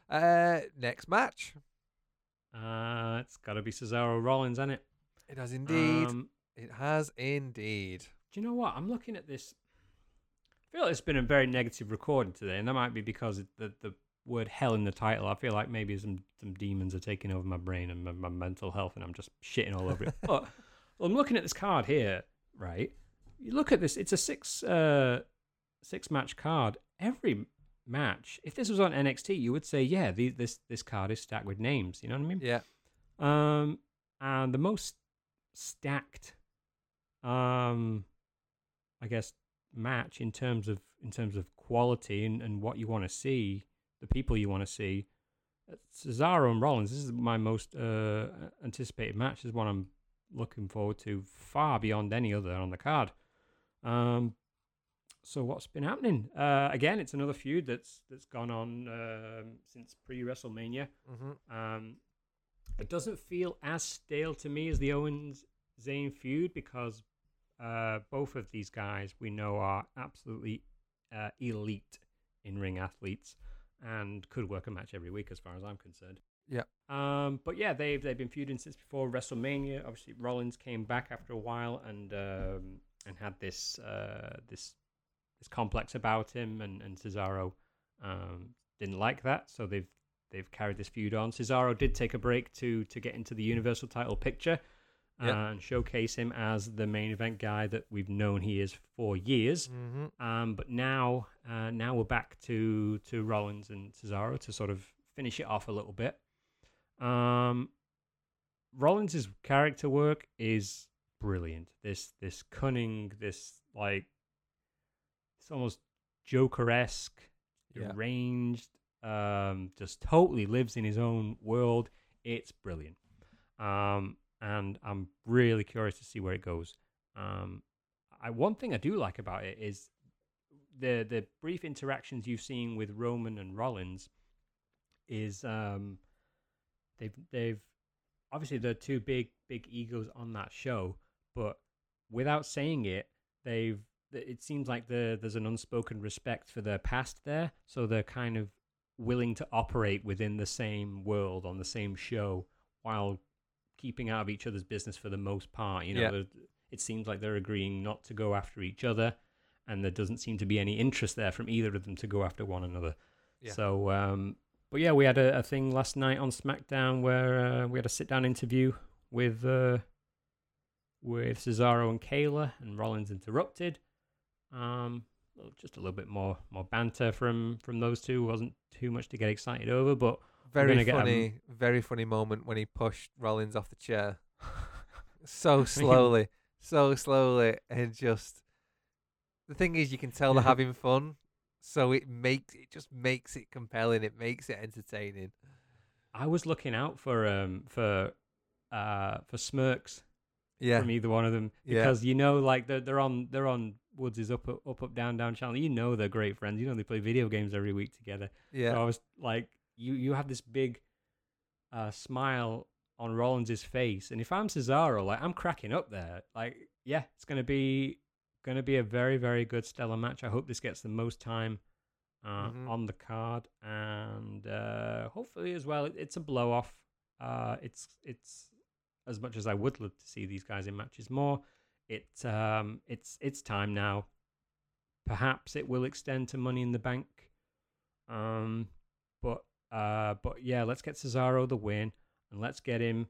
Uh, next match. Uh, it's got to be Cesaro Rollins, isn't it? It has indeed. Um, it has indeed. Do you know what? I'm looking at this. I feel like it's been a very negative recording today, and that might be because of the the word "hell" in the title. I feel like maybe some some demons are taking over my brain and my, my mental health, and I'm just shitting all over it. But I'm looking at this card here, right? You look at this; it's a six uh six match card, every match, if this was on NXT, you would say, yeah, the, this this card is stacked with names. You know what I mean? Yeah. Um, and the most stacked, um, I guess, match in terms of in terms of quality and, and what you want to see, the people you want to see. uh, Cesaro and Rollins. This is my most uh, anticipated match. This is one I'm looking forward to far beyond any other on the card. Um, so what's been happening? Uh, again, it's another feud that's that's gone on um, since pre WrestleMania. Mm-hmm. Um, it doesn't feel as stale to me as the Owens Zayn feud because uh, both of these guys we know are absolutely uh, elite in ring athletes and could work a match every week as far as I'm concerned. Yeah. Um, but yeah, they've they've been feuding since before WrestleMania. Obviously, Rollins came back after a while and um, and had this uh, this this complex about him, and and Cesaro um, didn't like that, so they've they've carried this feud on. Cesaro did take a break to to get into the Universal Title picture Yep. and showcase him as the main event guy that we've known he is for years. Mm-hmm. Um, but now, uh, now we're back to to Rollins and Cesaro to sort of finish it off a little bit. Um, Rollins' character work is brilliant. This this cunning, this like, it's almost Joker esque, Yeah. deranged. Um, just totally lives in his own world. It's brilliant. Um, and I'm really curious to see where it goes. Um, I one thing I do like about it is the the brief interactions you've seen with Roman and Rollins is um they've they've obviously they're two big big egos on that show, but without saying it, they've it seems like the there's an unspoken respect for their past there, so they're kind of willing to operate within the same world on the same show while keeping out of each other's business for the most part. You know, Yeah. it seems like they're agreeing not to go after each other, and there doesn't seem to be any interest there from either of them to go after one another. Yeah. So, um, but yeah, we had a, a thing last night on SmackDown where uh, we had a sit-down interview with uh, with Cesaro and Kayla, and Rollins interrupted. Um, just a little bit more more banter from from those two. wasn't too much to get excited over, but Very gonna get 'em- funny, very funny moment when he pushed Rollins off the chair so slowly, so slowly, and just the thing is, you can tell they're having fun, so it makes it just makes it compelling. It makes it entertaining. I was looking out for um for uh for smirks Yeah, from either one of them Yeah. because you know like they're they're on they're on Woods' up up up up down down channel. You know they're great friends. You know they play video games every week together. yeah, So I was like, you you have this big uh, smile on Rollins' face, and if I'm Cesaro, like I'm cracking up there. Like, yeah, it's gonna be gonna be a very very good stellar match. I hope this gets the most time uh, Mhm. on the card, and uh, hopefully as well, it, it's a blow off. Uh, it's it's as much as I would love to see these guys in matches more. It um it's it's time now. Perhaps it will extend to Money in the Bank. Um, but uh, but yeah, let's get Cesaro the win, and let's get him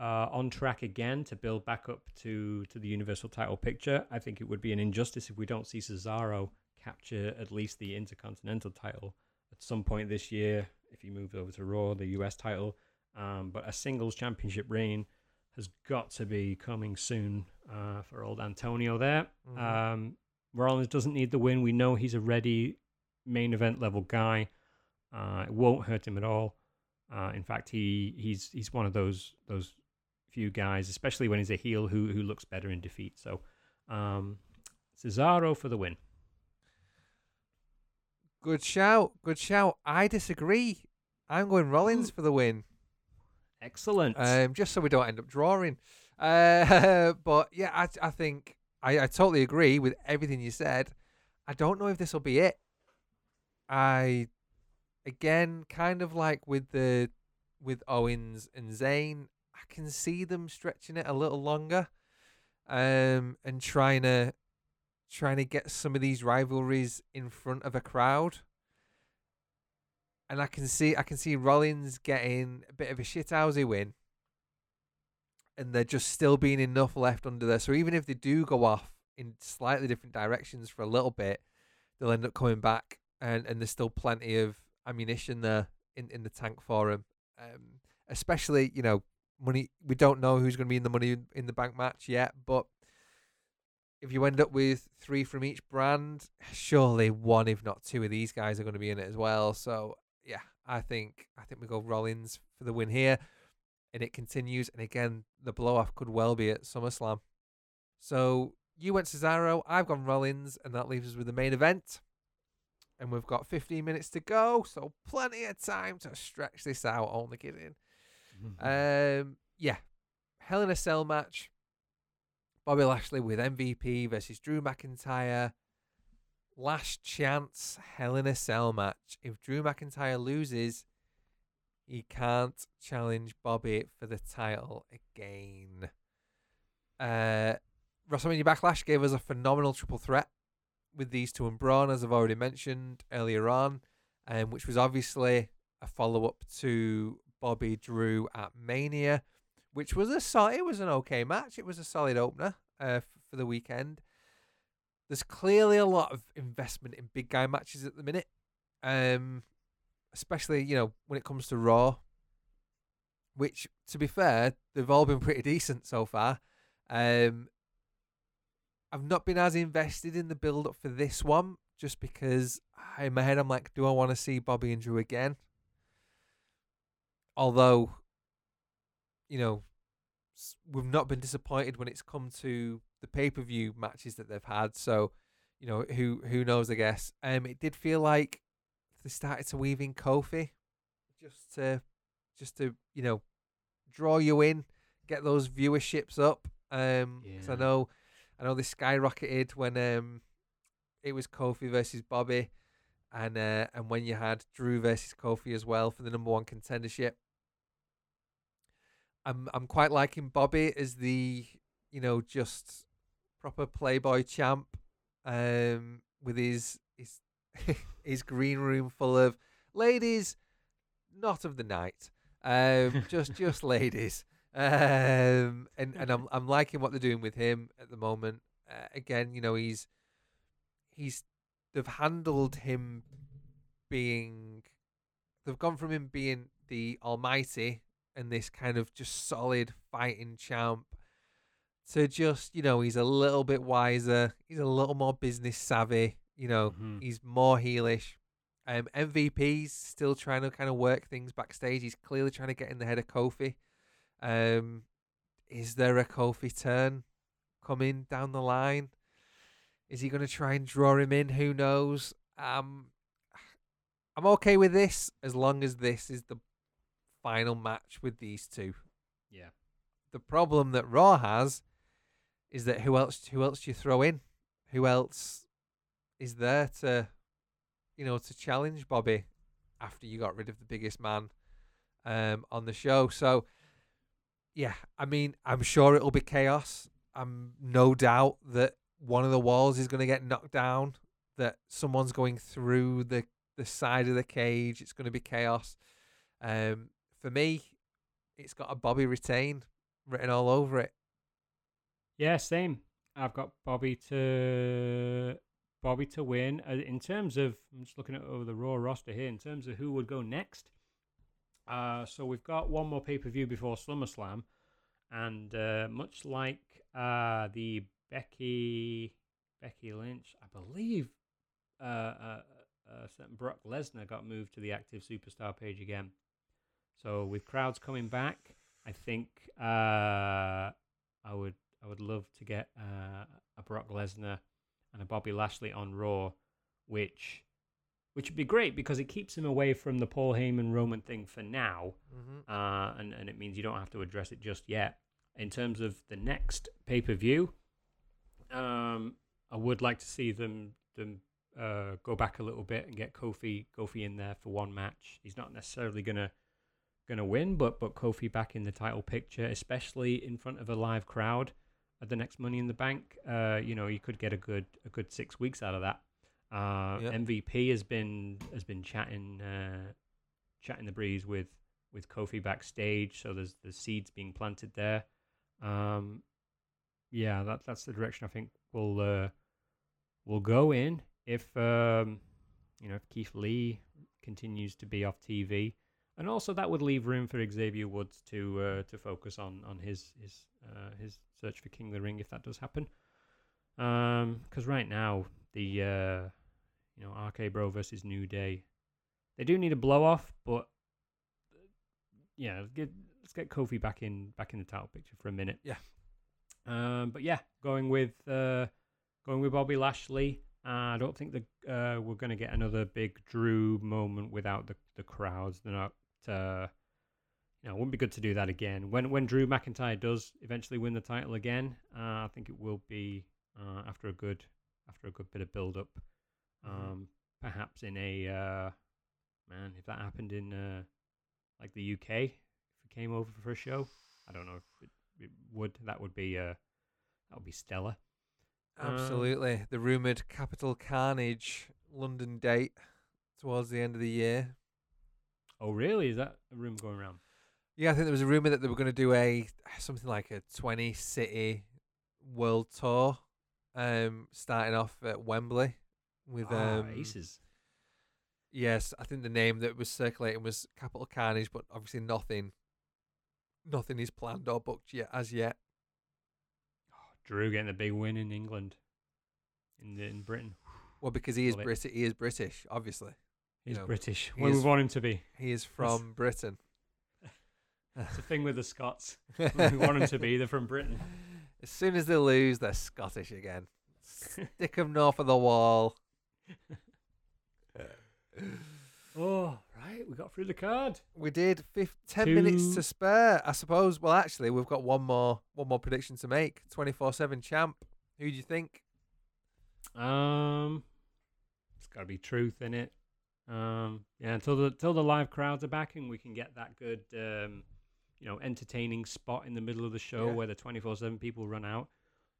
uh, on track again to build back up to to the Universal Title picture. I think it would be an injustice if we don't see Cesaro capture at least the Intercontinental title at some point this year. If he moves over to Raw, the US title, um, but a singles championship reign has got to be coming soon uh, for old Antonio there. Mhm. Um, Rollins doesn't need the win. We know he's a ready main event level guy. Uh, it won't hurt him at all. Uh, in fact, he he's he's one of those those few guys, especially when he's a heel, who who looks better in defeat. So, um, Cesaro for the win. good shout, good shout. I disagree. I'm going Rollins for the win. Excellent. um, just so we don't end up drawing. Uh, but yeah, I, I think I, I totally agree with everything you said. I don't know if this will be it. I, again, kind of like with the with Owens and Zayn, I can see them stretching it a little longer, um, and trying to trying to get some of these rivalries in front of a crowd and I can see I can see Rollins getting a bit of a shithousey win, and there just still being enough left under there. So even if they do go off in slightly different directions for a little bit, they'll end up coming back, and and there's still plenty of ammunition there in in the tank for him. Um, especially you know money. We don't know who's going to be in the money in the bank match yet, but if you end up with three from each brand, surely one, if not two, of these guys are going to be in it as well. So yeah, I think I think we go Rollins for the win here, and it continues. And again, the blow off could well be at SummerSlam. So you went Cesaro, I've gone Rollins, and that leaves us with the main event. And we've got 15 minutes to go, so plenty of time to stretch this out. Only kidding. um, yeah, Hell in a Cell match. Bobby Lashley with MVP versus Drew McIntyre. Last chance Hell in a Cell match. If Drew McIntyre loses, he can't challenge Bobby for the title again. Uh, WrestleMania Backlash gave us a phenomenal triple threat with these two and Braun, as I've already mentioned earlier on, um, which was obviously a follow up to Bobby Drew at Mania, which was a solid, it was an okay match. It was a solid opener uh, for the weekend. There's clearly a lot of investment in big guy matches at the minute, um, especially you know when it comes to Raw. Which, to be fair, they've all been pretty decent so far. Um, I've not been as invested in the build up for this one just because in my head I'm like, do I want to see Bobby and Drew again? Although, you know, we've not been disappointed when it's come to the pay per view matches that they've had. So, you know, who who knows? I guess. Um, it did feel like they started to weave in Kofi, just to just to you know draw you in, get those viewerships up. Um, because I know, I know they skyrocketed when um it was Kofi versus Bobby, and uh, and when you had Drew versus Kofi as well for the number one contendership. I'm I'm quite liking Bobby as the you know just proper playboy champ, um, with his his his green room full of ladies, not of the night, um, just just ladies, um, and and I'm I'm liking what they're doing with him at the moment. Uh, again, you know he's he's they've handled him being they've gone from him being the almighty and this kind of just solid fighting champ to just you know he's a little bit wiser he's a little more business savvy you know Mhm. he's more heelish um mvp's still trying to kind of work things backstage he's clearly trying to get in the head of kofi um is there a kofi turn coming down the line is he going to try and draw him in who knows um i'm okay with this as long as this is the final match with these two Yeah. the problem that Raw has is that who else who else do you throw in? Who else is there to you know to challenge Bobby after you got rid of the biggest man um on the show? So yeah, I mean, I'm sure it'll be chaos. I'm no doubt that one of the walls is going to get knocked down, that someone's going through the the side of the cage. It's going to be chaos. Um for me, it's got a Bobby retain written all over it. Yeah, same. I've got Bobby to Bobby to win. Uh, in terms of, I'm just looking at over the Raw roster here. In terms of who would go next, uh, so we've got one more pay per view before SummerSlam, and uh, much like uh, the Becky Becky Lynch, I believe, uh, uh, uh, certain Brock Lesnar got moved to the active superstar page again. So with crowds coming back, I think uh, I would I would love to get uh, a Brock Lesnar and a Bobby Lashley on Raw, which which would be great because it keeps him away from the Paul Heyman Roman thing for now, Mm-hmm. uh, and and it means you don't have to address it just yet. In terms of the next pay per view, um, I would like to see them them uh, go back a little bit and get Kofi Kofi in there for one match. He's not necessarily gonna gonna win, but but Kofi back in the title picture, especially in front of a live crowd at the next Money in the Bank. Uh, you know, you could get a good a good six weeks out of that. Uh, Yep. MVP has been has been chatting uh, chatting the breeze with with Kofi backstage, so there's the seeds being planted there. Um, yeah, that that's the direction I think we'll uh, we'll go in. if um, you know if Keith Lee continues to be off TV, and also that would leave room for Xavier Woods to uh, to focus on on his his uh, his search for King of the Ring if that does happen. Because right now the uh, you know RK Bro versus New Day, they do need a blow off, but yeah, let's get let's get Kofi back in back in the title picture for a minute. Yeah. Um, but yeah, going with uh, going with Bobby Lashley. Uh, I don't think the uh, we're going to get another big Drew moment without the the crowds. They're not. Uh, you know, it wouldn't be good to do that again. When when Drew McIntyre does eventually win the title again, uh, I think it will be uh, after a good after a good bit of build up. Mhm. Um, perhaps in a uh, man, if that happened in uh, like the UK, if it came over for a show, I don't know if it, it would. That would be uh, that would be stellar. Um, Absolutely. the rumored Capital Carnage London date towards the end of the year. Oh, really? Is that a rumor going around? Yeah, I think there was a rumor that they were going to do a something like a 20 city world tour, um, starting off at Wembley with Ah, um, aces. Yes, I think the name that was circulating was Capital Carnage, but obviously nothing, nothing is planned or booked yet as yet. Drew getting the big win in England, in in Britain. Well, because he is. British, he is British, obviously. He's know, British. he we want him to be. He is from Britain. It's a thing with the Scots. we want him to be. They're from Britain. As soon as they lose, they're Scottish again. Stick 'em north of the wall. Oh, right. We got through the card. We did fif- ten minutes to spare, I suppose. Well, actually, we've got one more, one more prediction to make. Twenty four seven champ. Who do you think? Um, it's got to be truth in it. Um, yeah, until the until the live crowds are back and we can get that good, um, you know, entertaining spot in the middle of the show Yeah. where the twenty four seven people run out,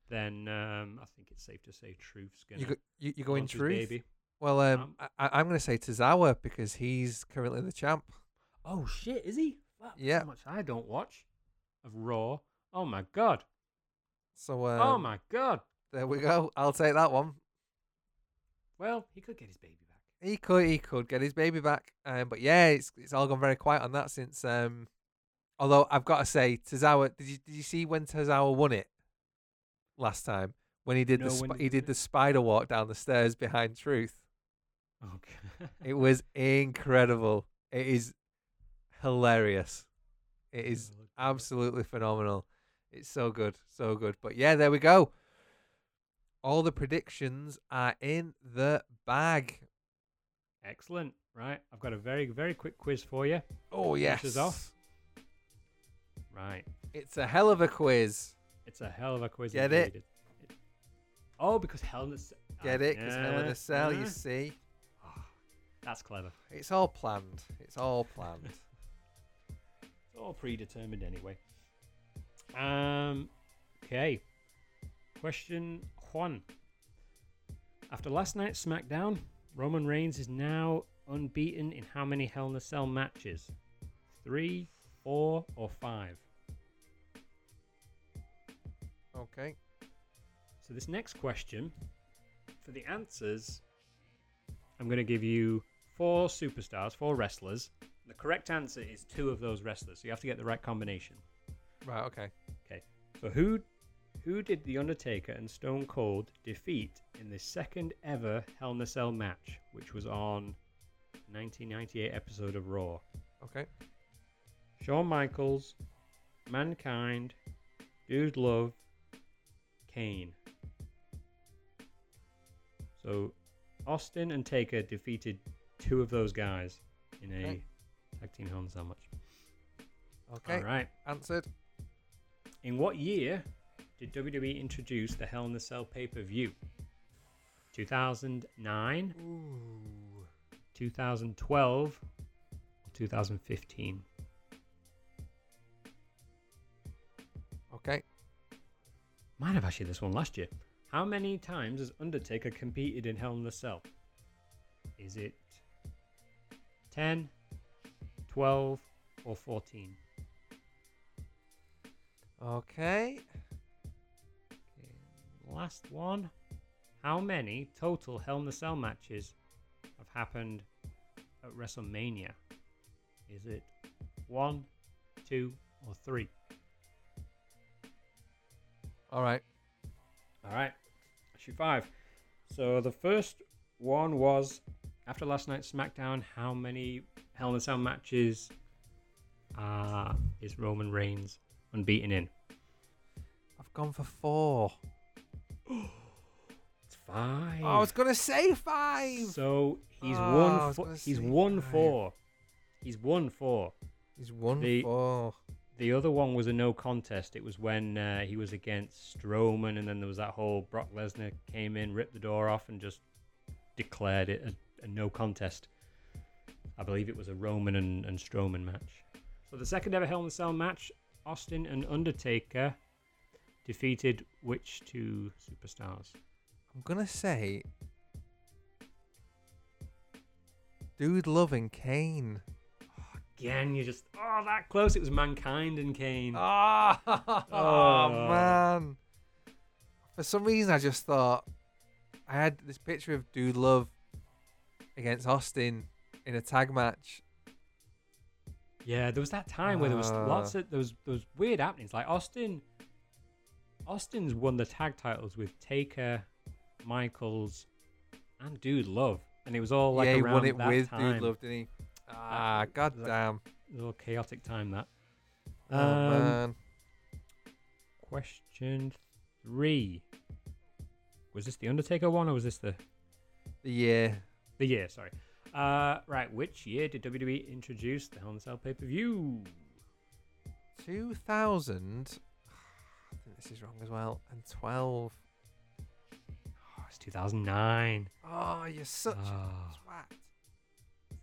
then um, I think it's safe to say truth's gonna. You go, you, you going truth? baby. Well, um, Um, I, I'm going to say Tozawa because he's currently the champ. Oh shit, is he? Fuck, Yeah. How much I don't watch of Raw. Oh my god. So, um, oh my god. there we go. I'll take that one. Well, he could get his baby back. He could, he could get his baby back. Um, but yeah, it's it's all gone very quiet on that since. Um, although I've got to say, Tozawa, did you did you see when Tozawa won it last time when he did No, the sp- did he did the spider walk down the stairs behind Truth? Okay. It was incredible. It is hilarious. It is absolutely phenomenal. It's so good, so good. But yeah, there we go. All the predictions are in the bag. Excellent. Right. I've got a very, very quick quiz for you. Oh yes, off. Right. It's a hell of a quiz. It's a hell of a quiz. Get it? It- Oh, because Hell in a Cell. Get it? Because Hell in a Cell, you see. That's clever. It's all planned. It's all planned. It's all predetermined anyway. Um. Okay. Question one. After last night's SmackDown, Roman Reigns is now unbeaten in how many Hell in a Cell matches? Three, four, or five? Okay. So this next question, for the answers, I'm going to give you four superstars, four wrestlers. The correct answer is two of those wrestlers, so you have to get the right combination. Right. Okay. Okay. So who who did the Undertaker and Stone Cold defeat in the second ever Hell in a Cell match, which was on 1998 episode of Raw? Okay. Shawn Michaels, Mankind, Dude Love, Kane. So Austin and Taker defeated two of those guys in a Okay. tag team Hell in a Cell match. Okay. All right. Answered. In what year did WWE introduce the Hell in a Cell pay per view? 2009, Ooh. 2012, or 2015? Might have asked you this one last year. How many times has Undertaker competed in Hell in a Cell? Is it 10, 12, or 14? Okay. Okay, last one. How many total Hell in a Cell matches have happened at WrestleMania? Is it one, two, or three? All right. All right, issue five. So the first one was after last night's SmackDown. How many Hell in a Cell matches uh, is Roman Reigns unbeaten in? I've gone for four. It's five. Oh, I was gonna say five. So he's Oh, won. was Fo- he's won five. four. He's won four. He's won The- four. The other one was a no contest. It was when uh, he was against Strowman, and then there was that whole Brock Lesnar came in, ripped the door off, and just declared it a, a no contest. I believe it was a Roman and, and Strowman match. So the second ever Hell in a Cell match, Austin and Undertaker defeated which two superstars? I'm gonna say, Dude Love and Kane. Again, you're just oh that close. It was Mankind and Kane. Oh, Oh. man. For some reason, I just thought I had this picture of Dude Love against Austin in a tag match. Yeah, there was that time where there was Uh. lots of was there weird happenings. Like Austin, Austin's won the tag titles with Taker, Michaels, and Dude Love, and it was all like yeah, he around won it that with time. Dude Love, didn't he? Ah, was god like- damn. It was chaotic time that. Oh, Um, man. Question three. Was this the Undertaker one or was this the The year. the year? Sorry. Uh, right. Which year did WWE introduce the Hell in a Cell pay per view? 2000. I think this is wrong as well. And 12. Oh, it's 2009. Oh, you're such Ah. a twat.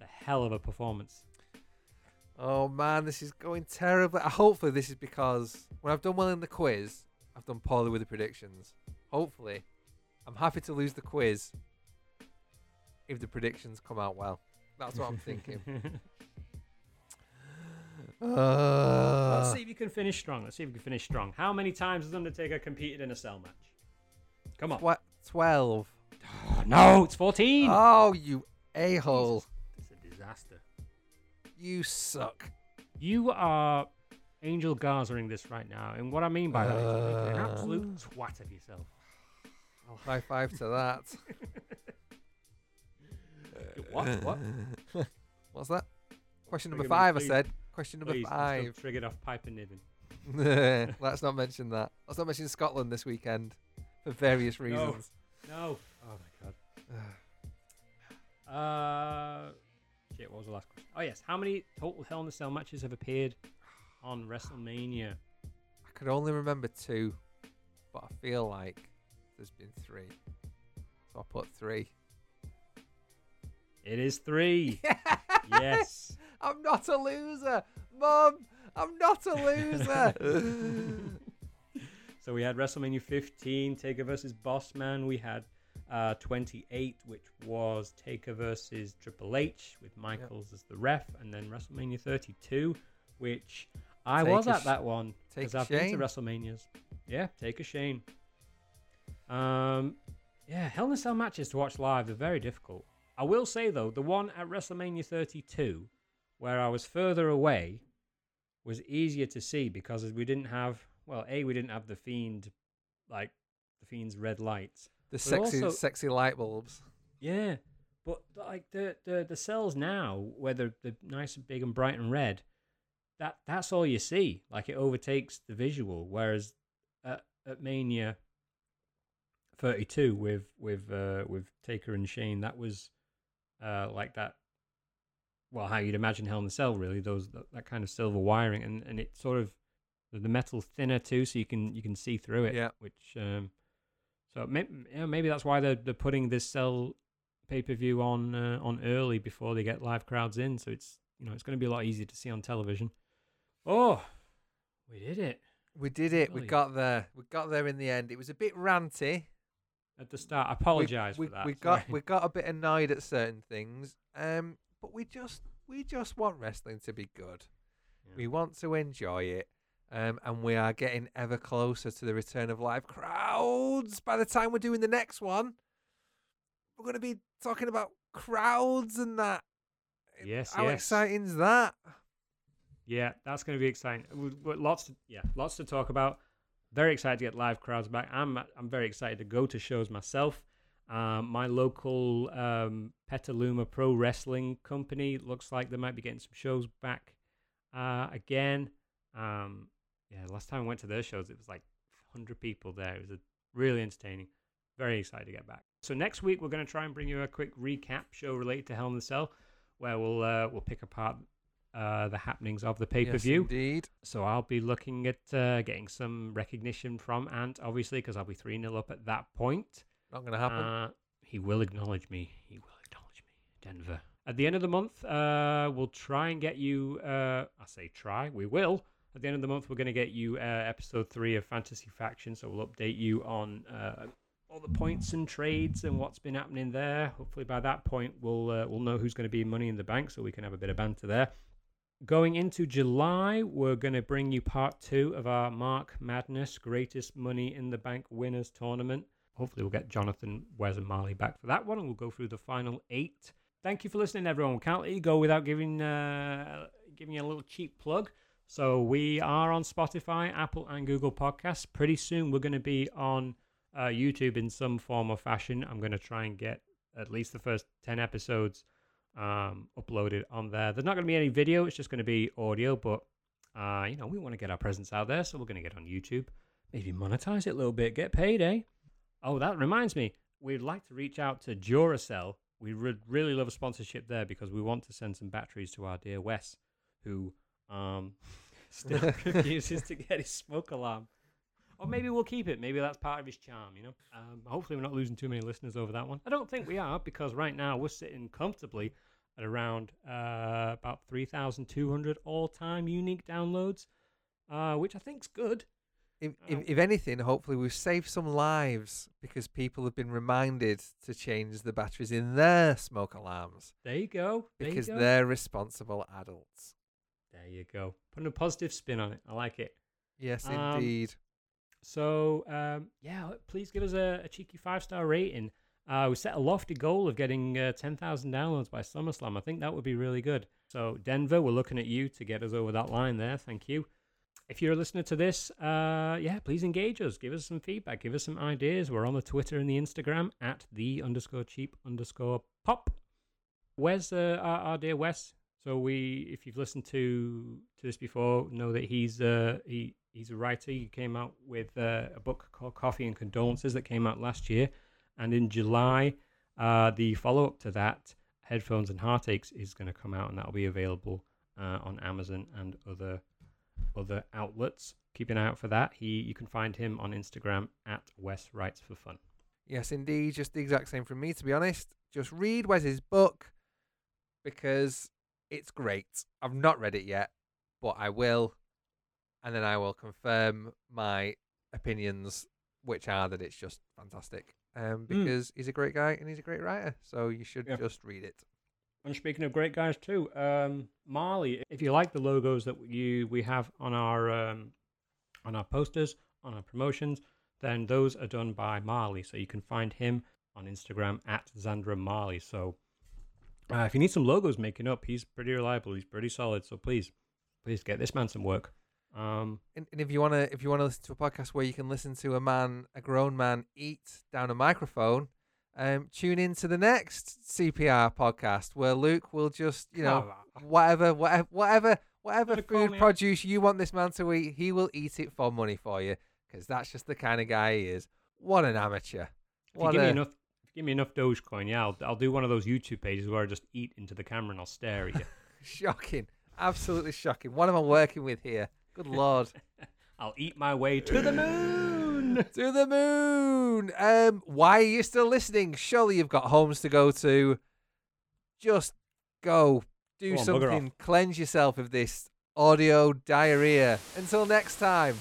A hell of a performance. Oh man, this is going terribly. Hopefully, this is because when I've done well in the quiz, I've done poorly with the predictions. Hopefully, I'm happy to lose the quiz if the predictions come out well. That's what I'm thinking. Let's Uh, see if you can finish strong. Let's see if you can finish strong. How many times has Undertaker competed in a cell match? Come on. tw- 12. Oh, no, it's 14. Oh, you a hole. It's a disaster. You suck. You are Angel Garzaing this right now. And what I mean by that is you're making an Uh. absolute twat of yourself. I'll high five to that. What? What? What's that? Question number me, five, I please. said. Question number Please, I'm five. triggered off pipe and knitting. Let's not mention that. Let's not mention Scotland this weekend for various No. reasons. No. Oh my god. Uh, shit. What was the last question? Oh yes. How many total Hell in a Cell matches have appeared on WrestleMania? I could only remember two, but I feel like there's been three. So I put three. It is three. yes. I'm not a loser, Mum. I'm not a loser. So we had WrestleMania 15, Taker versus Boss Man. We had uh, 28, which was Taker versus Triple H with Michaels as the ref, and then WrestleMania 32, which I was at Sh- that one because I've been to WrestleManias. Yeah, Taker Shane. Um, yeah, Hell in a Cell matches to watch live are very difficult. I will say though, the one at WrestleMania 32, where I was further away, was easier to see because we didn't have well, a we didn't have the fiend like the fiend's red lights. The sexy, also- sexy light bulbs. Yeah, but like the the the cells now, where they're, they're nice and big and bright and red, that that's all you see. Like it overtakes the visual. Whereas at, at Mania 32 with with uh, with Taker and Shane, that was uh, like that. Well, how you'd imagine Hell in a Cell, really. Those that, that kind of silver wiring, and and it sort of the metal's thinner too, so you can you can see through it. Yeah. Which um, so maybe you know, maybe that's why they're they're putting this cell pay per view on uh, on early before they get live crowds in. So it's you know it's going to be a lot easier to see on television. Oh, we did it We did it. We got there. We got there in the end. It was a bit ranty. at the start. I apologize we, for that. We got sorry. we got a bit annoyed at certain things. Um, but we just we just want wrestling to be good. Yeah. We want to enjoy it. Um, and we are getting ever closer to the return of live crowds. By the time we're doing the next one, we're going to be talking about crowds and that. Yes, How yes. exciting's that? Yeah, that's going to be exciting. We- we- Lots, to, yeah, lots to talk about. Very excited to get live crowds back. I'm, I'm very excited to go to shows myself. Um, my local um, Petaluma Pro Wrestling company looks like they might be getting some shows back uh, again. Um, yeah, last time I went to their shows, it was like 100 people there. It was a, really entertaining. Very excited to get back. So next week we're going to try and bring you a quick recap show related to Hell in the Cell, where we'll uh, we'll pick apart uh, the happenings of the pay per Yes, view. indeed. So I'll be looking at uh, getting some recognition from Ant, obviously, because I'll be 3 0 up at that point. Not going to happen. Uh, he will acknowledge me. He will acknowledge me. Denver. At the end of the month, uh, we'll try and get you. Uh, I say try. We will. At the end of the month, we're going to get you uh, episode three of Fantasy Faction. So we'll update you on uh, all the points and trades and what's been happening there. Hopefully, by that point, we'll uh, we'll know who's going to be Money in the Bank, so we can have a bit of banter there. Going into July, we're going to bring you part two of our Mark Madness Greatest Money in the Bank Winners Tournament. Hopefully, we'll get Jonathan, Wes, and Marley back for that one, and we'll go through the final eight. Thank you for listening, everyone. Can't let you go without giving uh, giving you a little cheap plug. So we are on Spotify, Apple, and Google Podcasts. Pretty soon, we're going to be on uh, YouTube in some form or fashion. I'm going to try and get at least the first ten episodes um, uploaded on there. There's not going to be any video; it's just going to be audio. But uh, you know, we want to get our presence out there, so we're going to get on YouTube. Maybe monetize it a little bit, get paid, eh? Oh, that reminds me. We'd like to reach out to Duracell. We would really love a sponsorship there because we want to send some batteries to our dear Wes, who um, still refuses to get his smoke alarm. Or maybe we'll keep it. Maybe that's part of his charm, you know? Um, hopefully, we're not losing too many listeners over that one. I don't think we are because right now we're sitting comfortably at around uh, about 3,200 all time unique downloads, uh, which I think's good. If, if, Oh. if anything, hopefully we've saved some lives because people have been reminded to change the batteries in their smoke alarms There you go. There because you go. they're responsible adults. There you go. Putting a positive spin on it. I like it. Yes, Um, indeed. So um, yeah, please give us a, a cheeky five star rating. Uh, we set a lofty goal of getting uh, 10,000 downloads by SummerSlam. I think that would be really good. So Denver, we're looking at you to get us over that line there. Thank you. If you're a listener to this, uh, yeah, please engage us. Give us some feedback. Give us some ideas. We're on the Twitter and the Instagram at the underscore cheap underscore pop. Where's uh, our, our dear Wes? So we, if you've listened to to this before, know that he's uh, he he's a writer. He came out with uh, a book called Coffee and Condolences that came out last year, and in July, uh, the follow up to that, Headphones and Heartaches, is going to come out, and that'll be available uh, on Amazon and other other outlets. Keep an eye out for that. He you can find him on Instagram at Wes Writes for Fun. Yes, indeed. Just the exact same from me, to be honest. Just read Wes's book because it's great. I've not read it yet, but I will. And then I will confirm my opinions, which are that it's just fantastic. Um, because he's a great guy and he's a great writer. So you should Yeah. just read it. And speaking of great guys too, um, Marley, if you like the logos that you we have on our um, on our posters, on our promotions, then those are done by Marley. So you can find him on Instagram at Zandra Marley. So uh, if you need some logos making up, he's pretty reliable. He's pretty solid. So please, please get this man some work. Um, And, and if you wanna if you wanna listen to a podcast where you can listen to a man, a grown man, eat down a microphone, um, tune in to the next CPR podcast where Luke will just you know whatever whatever whatever whatever food out. produce you want this man to eat, he will eat it for money for you because that's just the kind of guy he is. What an amateur! If you What give me enough, give me enough Dogecoin, yeah, I'll, I'll do one of those YouTube pages where I just eat into the camera and I'll stare at you. shocking, absolutely shocking. What am I working with here? Good lord. I'll eat my way to the moon. to the moon. Um, why are you still listening? Surely you've got homes to go to. Just go. Do Go on, something. Cleanse yourself of this audio diarrhea. Until next time.